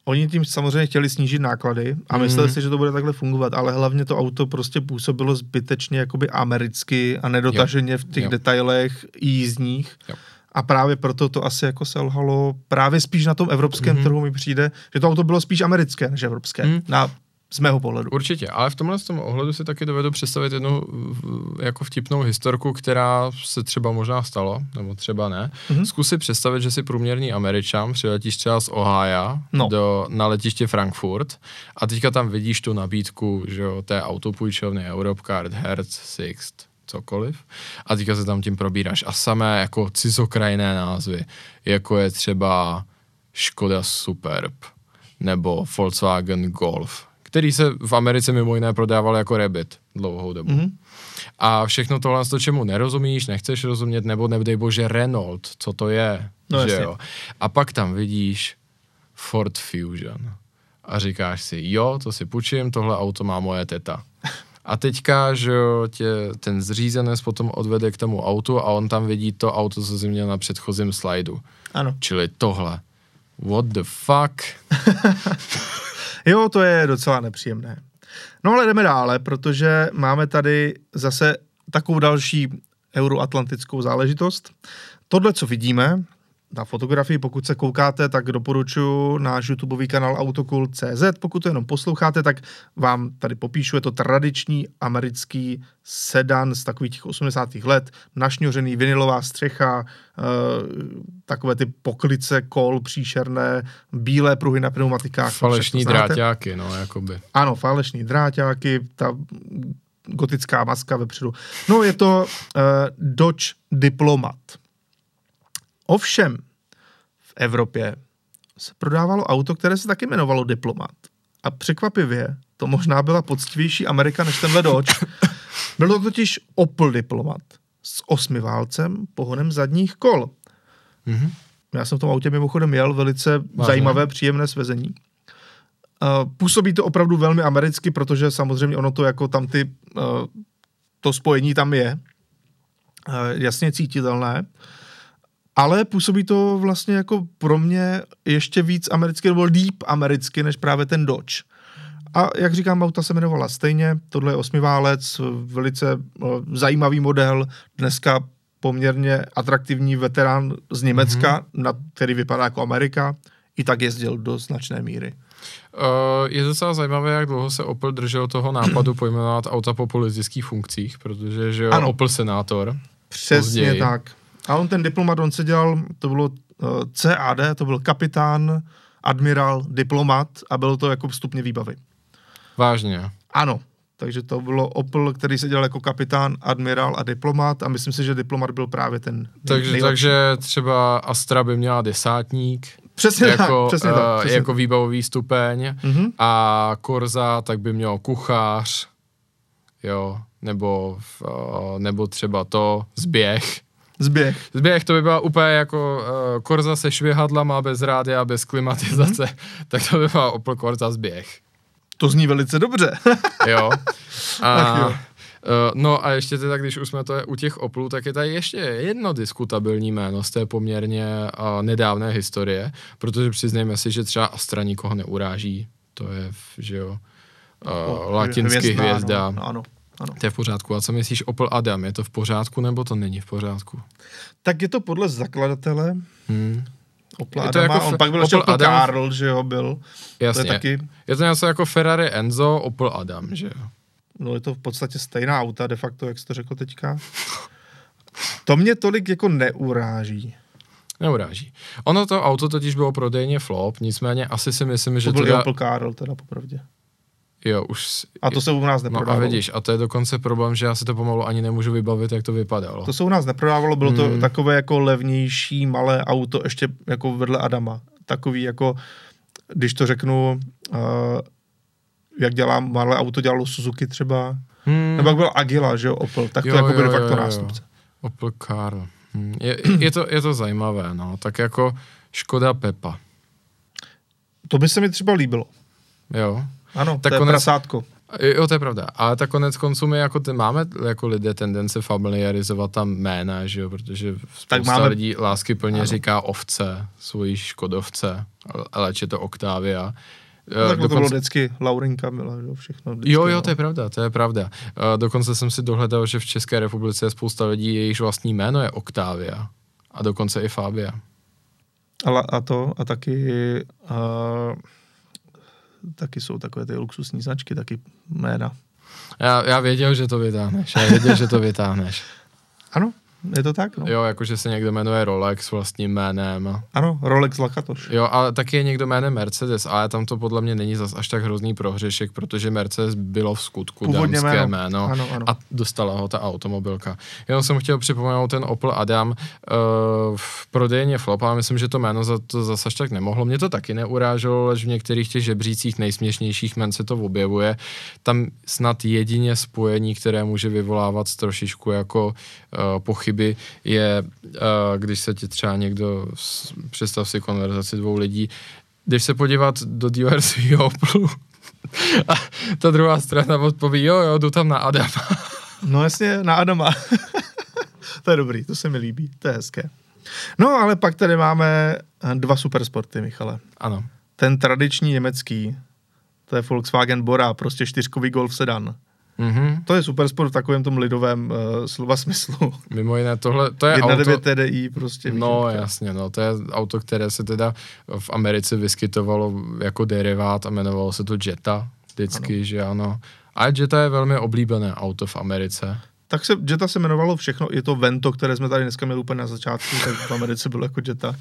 oni tím samozřejmě chtěli snížit náklady a mysleli Mhm. si, že to bude takhle fungovat, ale hlavně to auto prostě působilo zbytečně jakoby americky a nedotaženě v těch Jo. detailech i jízdních. Jo. A právě proto to asi jako selhalo právě spíš na tom evropském Mhm. trhu mi přijde, že to auto bylo spíš americké než evropské. Mhm. Na z mého pohledu. Určitě, ale v tomhle tom ohledu si taky dovedu představit jednu jako vtipnou historku, která se třeba možná stalo, nebo třeba ne. Mhm. Mm-hmm. Zkus si představit, že jsi průměrný Američan, přiletíš třeba z Ohio No. do, na letiště Frankfurt a teďka tam vidíš tu nabídku, že jo, té autopůjčovny Europecard, Hertz, Sixt, cokoliv. A teďka se tam tím probíráš. A samé jako cizokrajné názvy, jako je třeba Škoda Superb nebo Volkswagen Golf, který se v Americe mimo jiné prodával jako Rabbit dlouhou dobu. Mm-hmm. A všechno tohle, to, čemu nerozumíš, nechceš rozumět, nebo nedej bože Renault, co to je, No že jasně. jo. A pak tam vidíš Ford Fusion a říkáš si, jo, to si půjčím, tohle auto má moje teta. [LAUGHS] A teďka, že jo, tě ten zřízenec potom odvede k tomu autu a on tam vidí to auto, co jsi měl na předchozím slajdu. Ano. Čili tohle. What the fuck? [LAUGHS] Jo, to je docela nepříjemné. No ale jdeme dále, protože máme tady zase takovou další euroatlantickou záležitost. Tohle, co vidíme na fotografii, pokud se koukáte, tak doporučuji náš YouTubeový kanál Autokult.cz. Pokud to jenom posloucháte, tak vám tady popíšu, je to tradiční americký sedan z takových těch 80. let, našňořený vinilová střecha, eh, takové ty poklice kol příšerné, bílé pruhy na pneumatikách. Falešní dráťáky, no, jakoby. Ano, falešní dráťáky, ta gotická maska vepředu. No, je to uh, Dodge Diplomat. Ovšem, v Evropě se prodávalo auto, které se taky jmenovalo Diplomat. A překvapivě, to možná byla poctivější Amerika než tenhle Dodge. [LAUGHS] Byl to totiž Opel Diplomat s osmiválcem pohonem zadních kol. Mhm. Já jsem v tom autě mimochodem jel, velice Vážně? zajímavé, příjemné svezení. Působí to opravdu velmi americky, protože samozřejmě ono to jako tam ty, uh, to spojení tam je uh, jasně cítitelné, ale působí to vlastně jako pro mě ještě víc americky, nebo líp americky, než právě ten Dodge. A jak říkám, auta se jmenovala stejně, tohle je osmiválec, velice uh, zajímavý model, dneska poměrně atraktivní veterán z Německa, mm-hmm. na, který vypadá jako Amerika, i tak jezdil do značné míry. Uh, je docela zajímavé, jak dlouho se Opel držel toho nápadu [CLEARS THROAT] pojmenovat auta po politických funkcích, protože že Ano. Opel senátor. Přesně Později. tak. A on ten diplomat, on se dělal, to bylo uh, CAD, to byl kapitán, admirál, diplomat a bylo to jako stupně výbavy. Vážně. Ano, takže to bylo Opel, který se dělal jako kapitán, admirál a diplomat a myslím si, že diplomat byl právě ten nej- Takže, nejlepší. takže třeba Astra by měla desátník, Přesně jako, tak, přesně eh, tak. Přesně jako výbavový stupeň Mhm. a Korza tak by měl kuchař, jo, nebo, uh, nebo třeba to zběh. Zběh. Zběh to by byla úplně jako uh, Korza se švihadlama, bez rádia, bez klimatizace, Mhm. tak to by byla Opel Korza zběh. To zní velice dobře. [LAUGHS] Jo. A, Ach jo. uh, no a ještě teda, když už jsme to u těch Oplů, tak je tady ještě jedno diskutabilní jméno z té poměrně uh, nedávné historie, protože přiznejme si, že třeba Astra nikoho neuráží, to je, že jo, uh, latinsky hvězda, hvězda. No, ano, ano. To je v pořádku. A co myslíš Opel Adam? Je to v pořádku nebo to není v pořádku? Tak je to podle zakladatele Hmm. To Adama. jako On pak byl Opel ještě Opel Adam- Karl, že jo, byl. Jasně. To je taky, Je to něco jako Ferrari Enzo, Opel Adam, že jo? no je to v podstatě stejná auta de facto, jak jsi to řekl teďka. To mě tolik jako neuráží. Neuráží. Ono to auto totiž bylo prodejně flop, nicméně asi si myslím, že To byl teda... Opel Karl teda popravdě. Jo, už... A to se u nás No a neprodávalo. vidíš, a to je dokonce problém, že já si to pomalu ani nemůžu vybavit, jak to vypadalo. To se u nás neprodávalo, bylo to Hmm. takové jako levnější malé auto, ještě jako vedle Adama. Takový jako, když to řeknu, uh, jak dělá malé auto, dělalo Suzuki třeba, Hmm. nebo jak byl Agila, že jo, Opel, tak to Jo, jako byl de facto jo. nástupce. Opel Karl. Hmm. Je, je, to, je to zajímavé, no. Tak jako Škoda Pepa. To by se mi třeba líbilo. Jo. Ano, Tak to je konec- prasátko. Jo, to je pravda. Ale tak konec konců my jako ty, máme jako lidé tendence familiarizovat tam jména, že jo, protože spousta Tak máme... lidí lásky plně Ano. říká ovce, svojí škodovce, ale je to Octavia. No, tak to bylo vždycky Laurinka že jo, všechno. Vždycky, Jo, jo, no. to je pravda, to je pravda. Uh, dokonce jsem si dohledal, že v České republice je spousta lidí, jejichž vlastní jméno je Octavia. A dokonce i Fabia. Ale a to, a taky uh, taky jsou takové ty luxusní značky, taky jména. Já, já věděl, že to vytáhneš. Já věděl, že to vytáhneš. Ano, je to tak, no. Jo, jakože se někdo jmenuje Rolex vlastním jménem. Ano, Rolex Lakatoš. Jo, ale taky je někdo jménem Mercedes, ale tam to podle mě není zas až tak hrozný prohřešek, protože Mercedes bylo v skutku Původně dámské jméno. jméno, Ano, ano. a dostala ho ta automobilka. Jenom jsem chtěl připomenout ten Opel Adam uh, v prodejně flop, ale myslím, že to jméno za to zase až tak nemohlo. Mě to taky neuráželo, lež v některých těch žebřících nejsměšnějších men se to objevuje. Tam snad jedině spojení, které může vyvolávat trošičku jako uh, pochyby, je, uh, když se ti třeba někdo, představ si konverzaci dvou lidí, když se podívat do dealer svého Opelu, [LAUGHS] a ta druhá strana odpoví, jo, jo, jdu tam na Adama. [LAUGHS] No jasně, na Adama. [LAUGHS] to je dobrý, to se mi líbí, to je hezké. No, ale pak tady máme dva supersporty, Michale. Ano. Ten tradiční německý, to je Volkswagen Bora, prostě čtyřkový Golf sedan. Mhm. To je supersport v takovém tom lidovém uh, slova smyslu. Mimo jiné, tohle, to je auto... 1.9 TDI prostě. No je. jasně, no to je auto, které se teda v Americe vyskytovalo jako derivát a jmenovalo se to Jetta vždycky, ano. že ano. A Jetta je velmi oblíbené auto v Americe. Tak se Jetta se jmenovalo všechno, je to Vento, které jsme tady dneska měli úplně na začátku, tak v Americe bylo jako Jetta.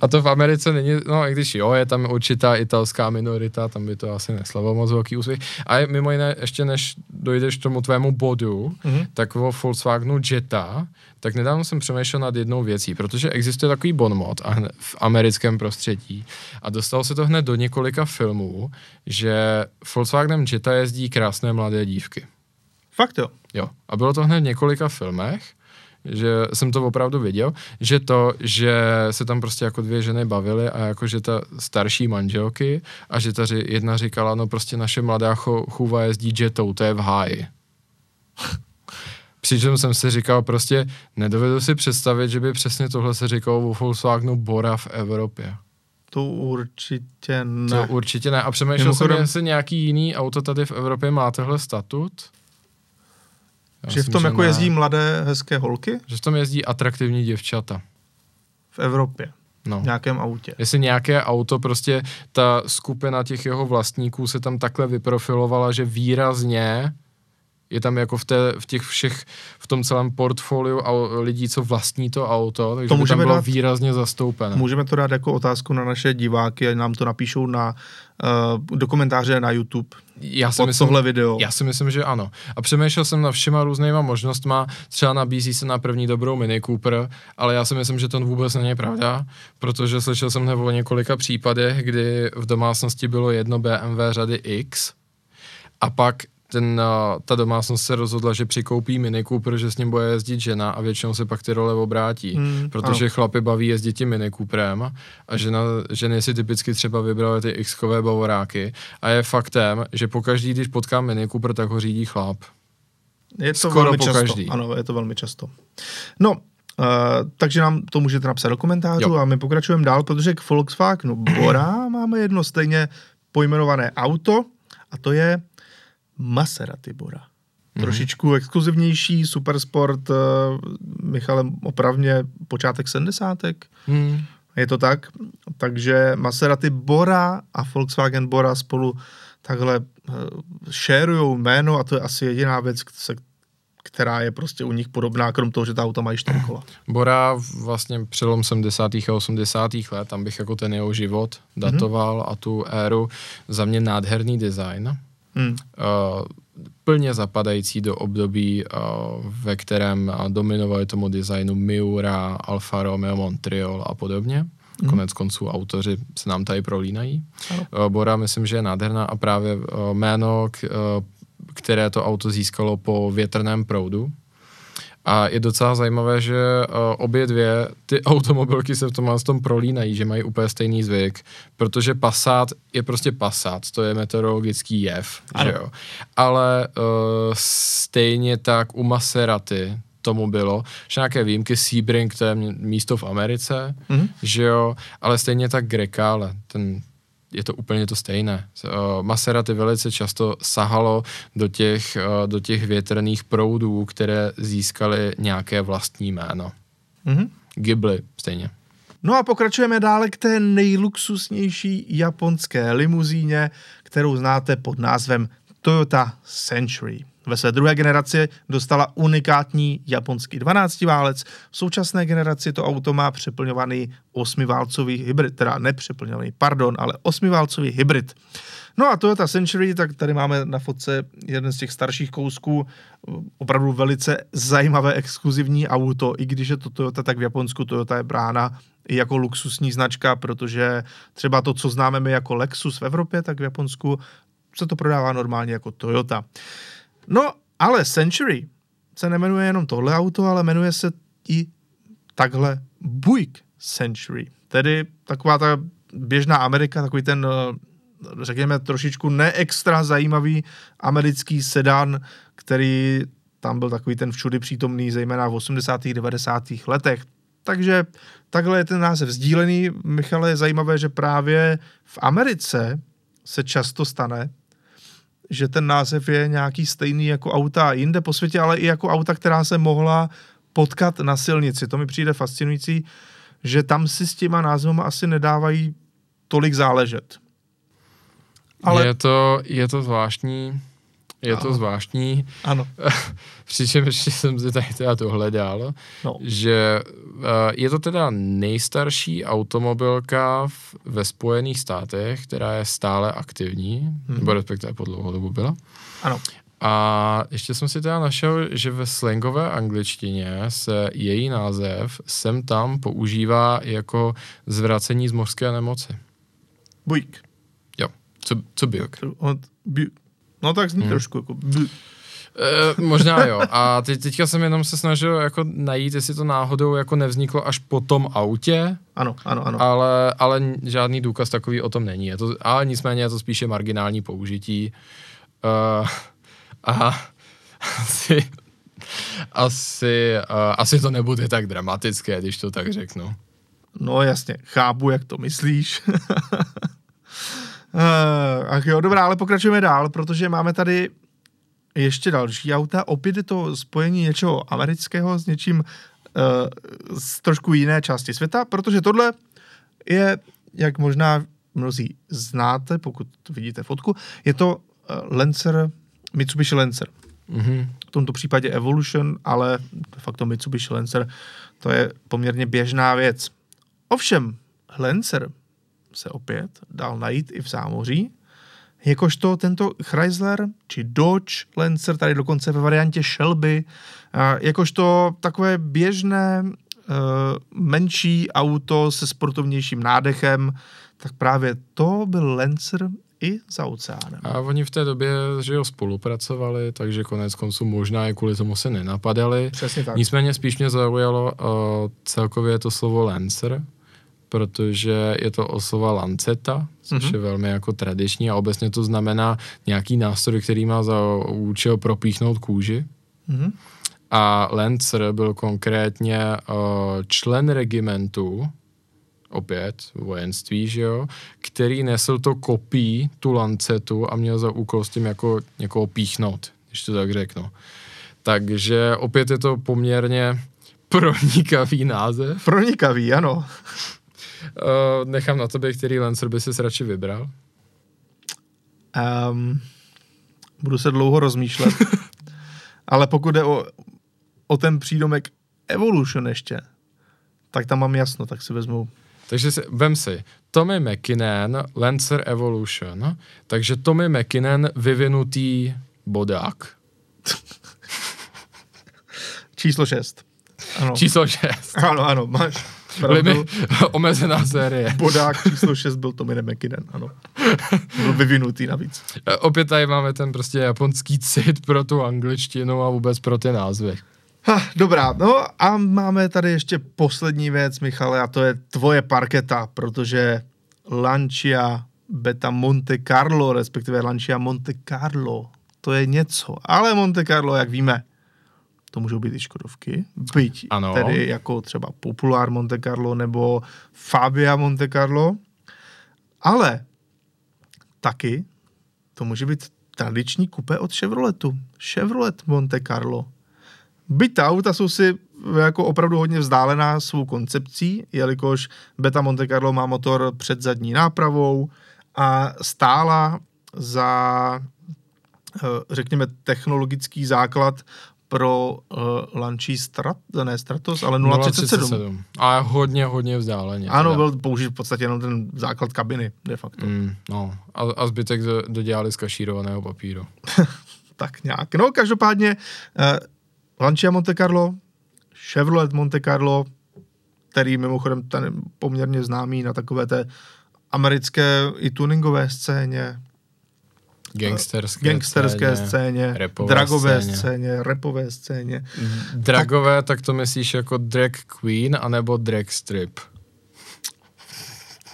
A to v Americe není, no i když jo, je tam určitá italská minorita, tam by to asi neslavilo moc velký úspěch. A je, mimo jiné, ještě než dojdeš k tomu tvému bodu, Mhm. mm-hmm. tak o Volkswagenu Jetta, tak nedávno jsem přemýšlel nad jednou věcí, protože existuje takový bonmot a v americkém prostředí a dostalo se to hned do několika filmů, že Volkswagenem Jetta jezdí krásné mladé dívky. Fakt jo. Jo. A bylo to hned v několika filmech, že jsem to opravdu viděl, že to, že se tam prostě jako dvě ženy bavily a jako, že ta starší manželky a že ta jedna říkala, no prostě naše mladá chůva jezdí jetou, to je v háji. [LAUGHS] Přičem jsem si říkal prostě, nedovedu si představit, že by přesně tohle se říkalo o Volkswagenu Bora v Evropě. To určitě ne. To určitě ne. A přemýšlel jsem, Mimochodem- jestli nějaký jiný auto tady v Evropě má tehle statut. Já že v myslím, tom jako ne. jezdí mladé hezké holky Že v tom jezdí atraktivní děvčata. v Evropě. No. V nějakém autě. Jestli nějaké auto, prostě ta skupina těch jeho vlastníků se tam takhle vyprofilovala, že výrazně je tam jako v, té, v těch všech, v tom celém portfoliu au- lidí, co vlastní to auto, takže To by tam bylo dát- výrazně zastoupené. Můžeme to dát jako otázku na naše diváky, ať nám to napíšou na uh, do komentáře na YouTube Já si pod myslím, tohle video. Já si myslím, že ano. A přemýšlel jsem nad všema různýma možnostma, třeba nabízí se na první dobrou Mini Cooper, ale já si myslím, že to vůbec není pravda, protože slyšel jsem hned o několika případech, kdy v domácnosti bylo jedno BMW řady X a pak ten, uh, ta domácnost se rozhodla, že přikoupí Mini Cooper, že s ním bude jezdit žena a většinou se pak ty role obrátí, Hmm, protože ano. chlapy baví jezdit tím Mini Cooperem a žena, ženy si typicky třeba vybraly ty X-kové bavoráky a je faktem, že pokaždý, když potkám Mini Cooper, tak ho řídí chlap. Je to Skoro velmi po často. každý. Ano, je to velmi často. No, uh, takže nám to můžete napsat do komentářů Jo. a my pokračujeme dál, protože k Volkswagenu Bora máme jedno stejně pojmenované auto a to je Maserati Bora. Mhm. Trošičku exkluzivnější, supersport, uh, Michale, opravně počátek 70. Hmm. Je to tak? Takže Maserati Bora a Volkswagen Bora spolu takhle uh, šérujou jméno a to je asi jediná věc, se, která je prostě u nich podobná, krom toho, že ta auta mají čtyři kola. Bora vlastně přelom 70. a 80. let, tam bych jako ten jeho život datoval mm-hmm. a tu éru. Za mě nádherný design. Hmm. Uh, plně zapadající do období, uh, ve kterém uh, dominovali tomu designu Miura, Alfa Romeo, Montreal a podobně. Mm. Konec konců autoři se nám tady prolínají. Uh, Bora myslím, že je nádherná a právě uh, jméno, k, uh, které to auto získalo po větrném proudu. A je docela zajímavé, že uh, obě dvě ty [LAUGHS] automobilky se v tom, tom prolínají, že mají úplně stejný zvyk, protože Passat je prostě Passat, to je meteorologický jev, Ano. že jo. Ale uh, stejně tak u Maserati tomu bylo, že nějaké výjimky, Sebring, to je místo v Americe, Mhm. že jo, ale stejně tak Grecale, ten je to úplně to stejné. Uh, Maserati velice často sahalo do těch, uh, do těch větrných proudů, které získaly nějaké vlastní jméno. Mhm. Ghibli stejně. No a pokračujeme dále k té nejluxusnější japonské limuzíně, kterou znáte pod názvem Toyota Century. Ve své druhé generaci dostala unikátní japonský 12 válec. V současné generaci to auto má přeplňovaný osmiválcový hybrid, teda nepřeplňovaný, pardon, ale osmiválcový hybrid. No a Toyota Century, tak tady máme na fotce jeden z těch starších kousků, opravdu velice zajímavé exkluzivní auto, i když je to Toyota, tak v Japonsku Toyota je brána i jako luxusní značka, protože třeba to, co známe my jako Lexus v Evropě, tak v Japonsku se to prodává normálně jako Toyota. No, ale Century se nemenuje jenom tohle auto, ale jmenuje se i takhle Buick Century. Tedy taková ta běžná Amerika, takový ten, eh, řekněme, trošičku neextra zajímavý americký sedan, který tam byl takový ten všudy přítomný, zejména v 80. 90. letech. Takže takhle je ten název sdílený. Michale, je zajímavé, že právě v Americe se často stane, že ten název je nějaký stejný jako auta jinde po světě, ale i jako auta, která se mohla potkat na silnici. To mi přijde fascinující, že tam si s těma názvama asi nedávají tolik záležet. Ale... Je, to, je to zvláštní, je to zvláštní. Ano. [LAUGHS] Přičem ještě jsem si tady teda to hledal, no. že uh, je to teda nejstarší automobilka v, ve Spojených státech, která je stále aktivní, hmm. nebo respektive po dlouhou dobu byla. Ano. A ještě jsem si teda našel, že ve slangové angličtině se její název sem tam používá jako zvracení z mořské nemoci. Bujk. Jo, co, co bujk? No tak zní hmm. trošku jako... E, možná jo. A teď, teďka jsem jenom se snažil jako najít, jestli to náhodou jako nevzniklo až po tom autě. Ano, ano, ano. Ale, ale žádný důkaz takový o tom není. Je to, ale nicméně je to spíše marginální použití. Uh, a asi, asi, uh, asi to nebude tak dramatické, když to tak řeknu. No jasně, chápu, jak to myslíš. [LAUGHS] Uh, ach jo, dobrá, ale pokračujeme dál, protože máme tady ještě další auta. Opět je to spojení něčeho amerického s něčím uh, z trošku jiné části světa, protože tohle je, jak možná mnozí znáte, pokud vidíte fotku, je to uh, Lancer, Mitsubishi Lancer. Mm-hmm. V tomto případě Evolution, ale de facto Mitsubishi Lancer, to je poměrně běžná věc. Ovšem, Lancer se opět dal najít i v zámoří, jakožto tento Chrysler či Dodge Lancer, tady dokonce ve variantě Shelby, jakožto takové běžné e, menší auto se sportovnějším nádechem, tak právě to byl Lancer i za oceánem. A oni v té době, že jo, spolupracovali, takže konec konců možná i kvůli tomu se nenapadali. Přesně tak. Nicméně spíš mě zaujalo uh, celkově to slovo Lancer, protože je to oslova lanceta, což mm-hmm. je velmi jako tradiční a obecně to znamená nějaký nástroj, který má za účel propíchnout kůži. Mm-hmm. A Lancer byl konkrétně uh, člen regimentu, opět vojenství, že jo, který nesl to kopí, tu lancetu a měl za úkol s tím jako někoho píchnout, když to tak řeknu. Takže opět je to poměrně [LAUGHS] pronikavý název. Pronikavý, ano. Uh, nechám na tebe, který Lancer by si radši vybral. Um, budu se dlouho rozmýšlet. [LAUGHS] Ale pokud jde o, o ten přídomek Evolution ještě, tak tam mám jasno, tak si vezmu. Takže si, vem si, Tommy McKinnon, Lancer Evolution, takže Tommy McKinnon vyvinutý bodák. Číslo 6. Ano. Číslo 6. Ano, ano, máš. Limi, [LAUGHS] omezená série. Bodák číslo 6 byl Tommy McKinnon, ano. Byl vyvinutý navíc. Opět tady máme ten prostě japonský cit pro tu angličtinu a vůbec pro ty názvy. Ha, dobrá, no a máme tady ještě poslední věc, Michale, a to je tvoje parketa, protože Lancia Beta Monte Carlo, respektive Lancia Monte Carlo, to je něco. Ale Monte Carlo, jak víme, to můžou být i Škodovky, byť ano. tedy jako třeba Popular Monte Carlo nebo Fabia Monte Carlo, ale taky to může být tradiční kupe od Chevroletu. Chevrolet Monte Carlo. Byť ta auta jsou si jako opravdu hodně vzdálená svou koncepcí, jelikož Beta Monte Carlo má motor před zadní nápravou a stála za, eh, řekněme, technologický základ pro uh, Lancia Strat, ne Stratos, ale 037. 037. A hodně, hodně vzdáleně. Ano, teda. byl použit v podstatě jenom ten základ kabiny, de facto. Mm, no, a, a zbytek do, dodělali z kašírovaného papíru. [LAUGHS] tak nějak. No, každopádně uh, Lancia Monte Carlo, Chevrolet Monte Carlo, který mimochodem ten poměrně známý na takové té americké i tuningové scéně, gangsterské, gangsterské scéně, scéně dragové scéně. scéně, repové scéně. Dragové, tak... tak to myslíš jako drag queen anebo drag strip?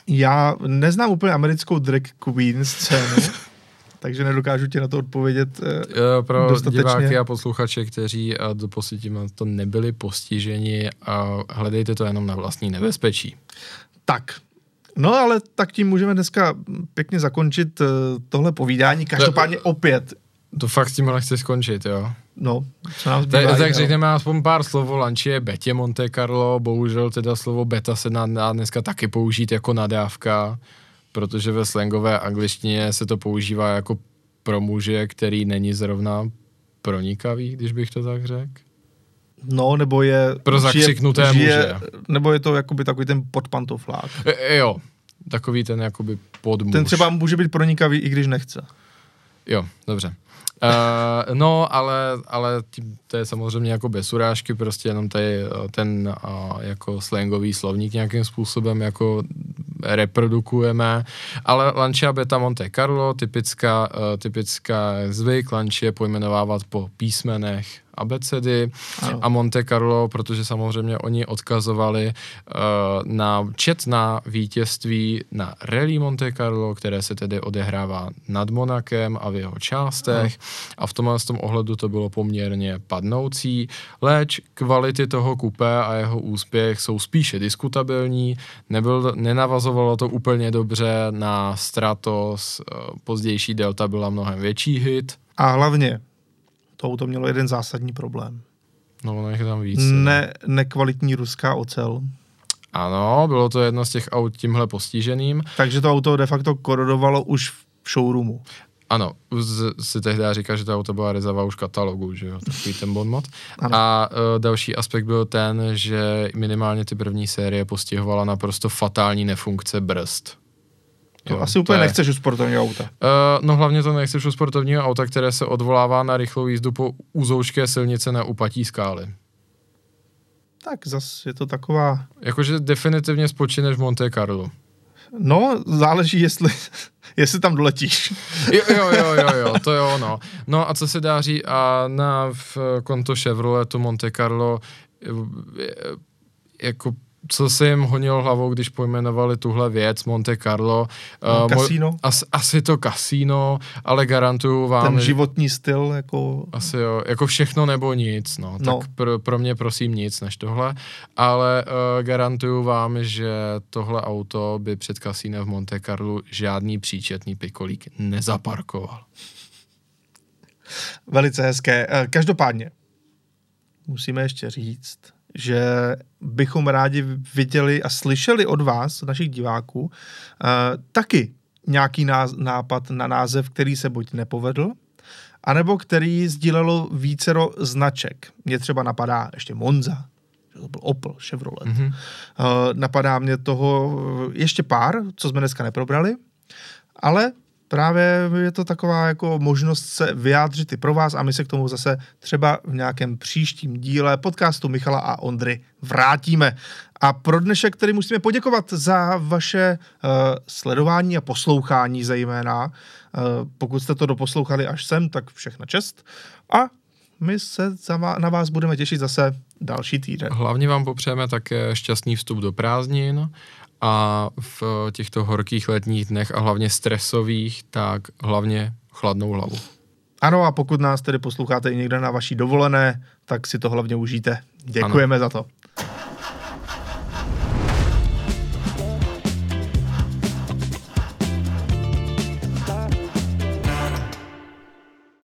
Já neznám úplně americkou drag queen scénu, [LAUGHS] takže nedokážu ti na to odpovědět uh, Pro dostatečně. diváky a posluchače, kteří do poslední to nebyli postiženi, a hledejte to jenom na vlastní nebezpečí. Tak, No ale tak tím můžeme dneska pěkně zakončit uh, tohle povídání. Každopádně to, opět. To fakt s tímhle chci skončit, jo? No, co nám zbývá, tak, tak řekneme aspoň pár slovo Lančie, Betě Monte Carlo, bohužel teda slovo beta se dá dneska taky použít jako nadávka, protože ve slangové angličtině se to používá jako pro muže, který není zrovna pronikavý, když bych to tak řekl. No, nebo je... Pro zakřiknuté žije, muže. Nebo je to jakoby takový ten podpantoflák. E, e, jo, takový ten jakoby podmuž. Ten třeba může být pronikavý, i když nechce. Jo, dobře. Uh, no, ale, ale tím, to je samozřejmě jako bez urážky, prostě jenom tady ten uh, jako slangový slovník nějakým způsobem jako reprodukujeme, ale Lancia Beta Monte Carlo, typická, uh, typická zvyk Lancia pojmenovávat po písmenech abecedy ano. a Monte Carlo, protože samozřejmě oni odkazovali uh, na četná vítězství na Rally Monte Carlo, které se tedy odehrává nad Monakem a v jeho částech. A v tomhle tom ohledu to bylo poměrně padnoucí, leč kvality toho kupé a jeho úspěch jsou spíše diskutabilní, nebyl, nenavazovalo to úplně dobře na Stratos, uh, pozdější Delta byla mnohem větší hit. A hlavně to auto mělo jeden zásadní problém. No, ono je tam víc. Ne, nekvalitní ruská ocel. Ano, bylo to jedno z těch aut tímhle postiženým. Takže to auto de facto korodovalo už v showroomu. Ano, si tehdy říká, že to auto byla rezava už katalogu, že jo, takový ten bon mod. A uh, další aspekt byl ten, že minimálně ty první série postihovala naprosto fatální nefunkce brzd. To jo, asi úplně to je... nechceš u sportovního auta. Uh, no hlavně to nechceš u sportovního auta, které se odvolává na rychlou jízdu po úzoučké silnice na upatí skály. Tak zas je to taková... Jakože definitivně spočineš v Monte Carlo. No, záleží, jestli, jestli tam doletíš. jo, jo, jo, jo, jo, to jo, no. No a co se dáří a na v konto Chevroletu Monte Carlo jako co se jim honilo hlavou, když pojmenovali tuhle věc, Monte Carlo. No, uh, kasino. As, asi to kasino, ale garantuju vám... Ten životní styl, jako... Asi jo, jako všechno nebo nic, no. no. Tak pro, pro mě prosím nic než tohle, ale uh, garantuju vám, že tohle auto by před kasínem v Monte Carlo žádný příčetný pikolík nezaparkoval. Velice hezké. Eh, každopádně, musíme ještě říct, že bychom rádi viděli a slyšeli od vás, našich diváků, uh, taky nějaký nápad na název, který se buď nepovedl, anebo který sdílelo vícero značek. Mě třeba napadá ještě Monza, to byl Opel, Chevrolet. Mm-hmm. Uh, napadá mě toho ještě pár, co jsme dneska neprobrali, ale právě je to taková jako možnost se vyjádřit i pro vás a my se k tomu zase třeba v nějakém příštím díle podcastu Michala a Ondry vrátíme. A pro dnešek tedy musíme poděkovat za vaše uh, sledování a poslouchání zejména. Uh, pokud jste to doposlouchali až sem, tak všechna čest. A my se na vás budeme těšit zase další týden. Hlavně vám popřejeme také šťastný vstup do prázdnin a v těchto horkých letních dnech a hlavně stresových, tak hlavně chladnou hlavu. Ano a pokud nás tedy posloucháte i někde na vaší dovolené, tak si to hlavně užijte. Děkujeme ano. za to.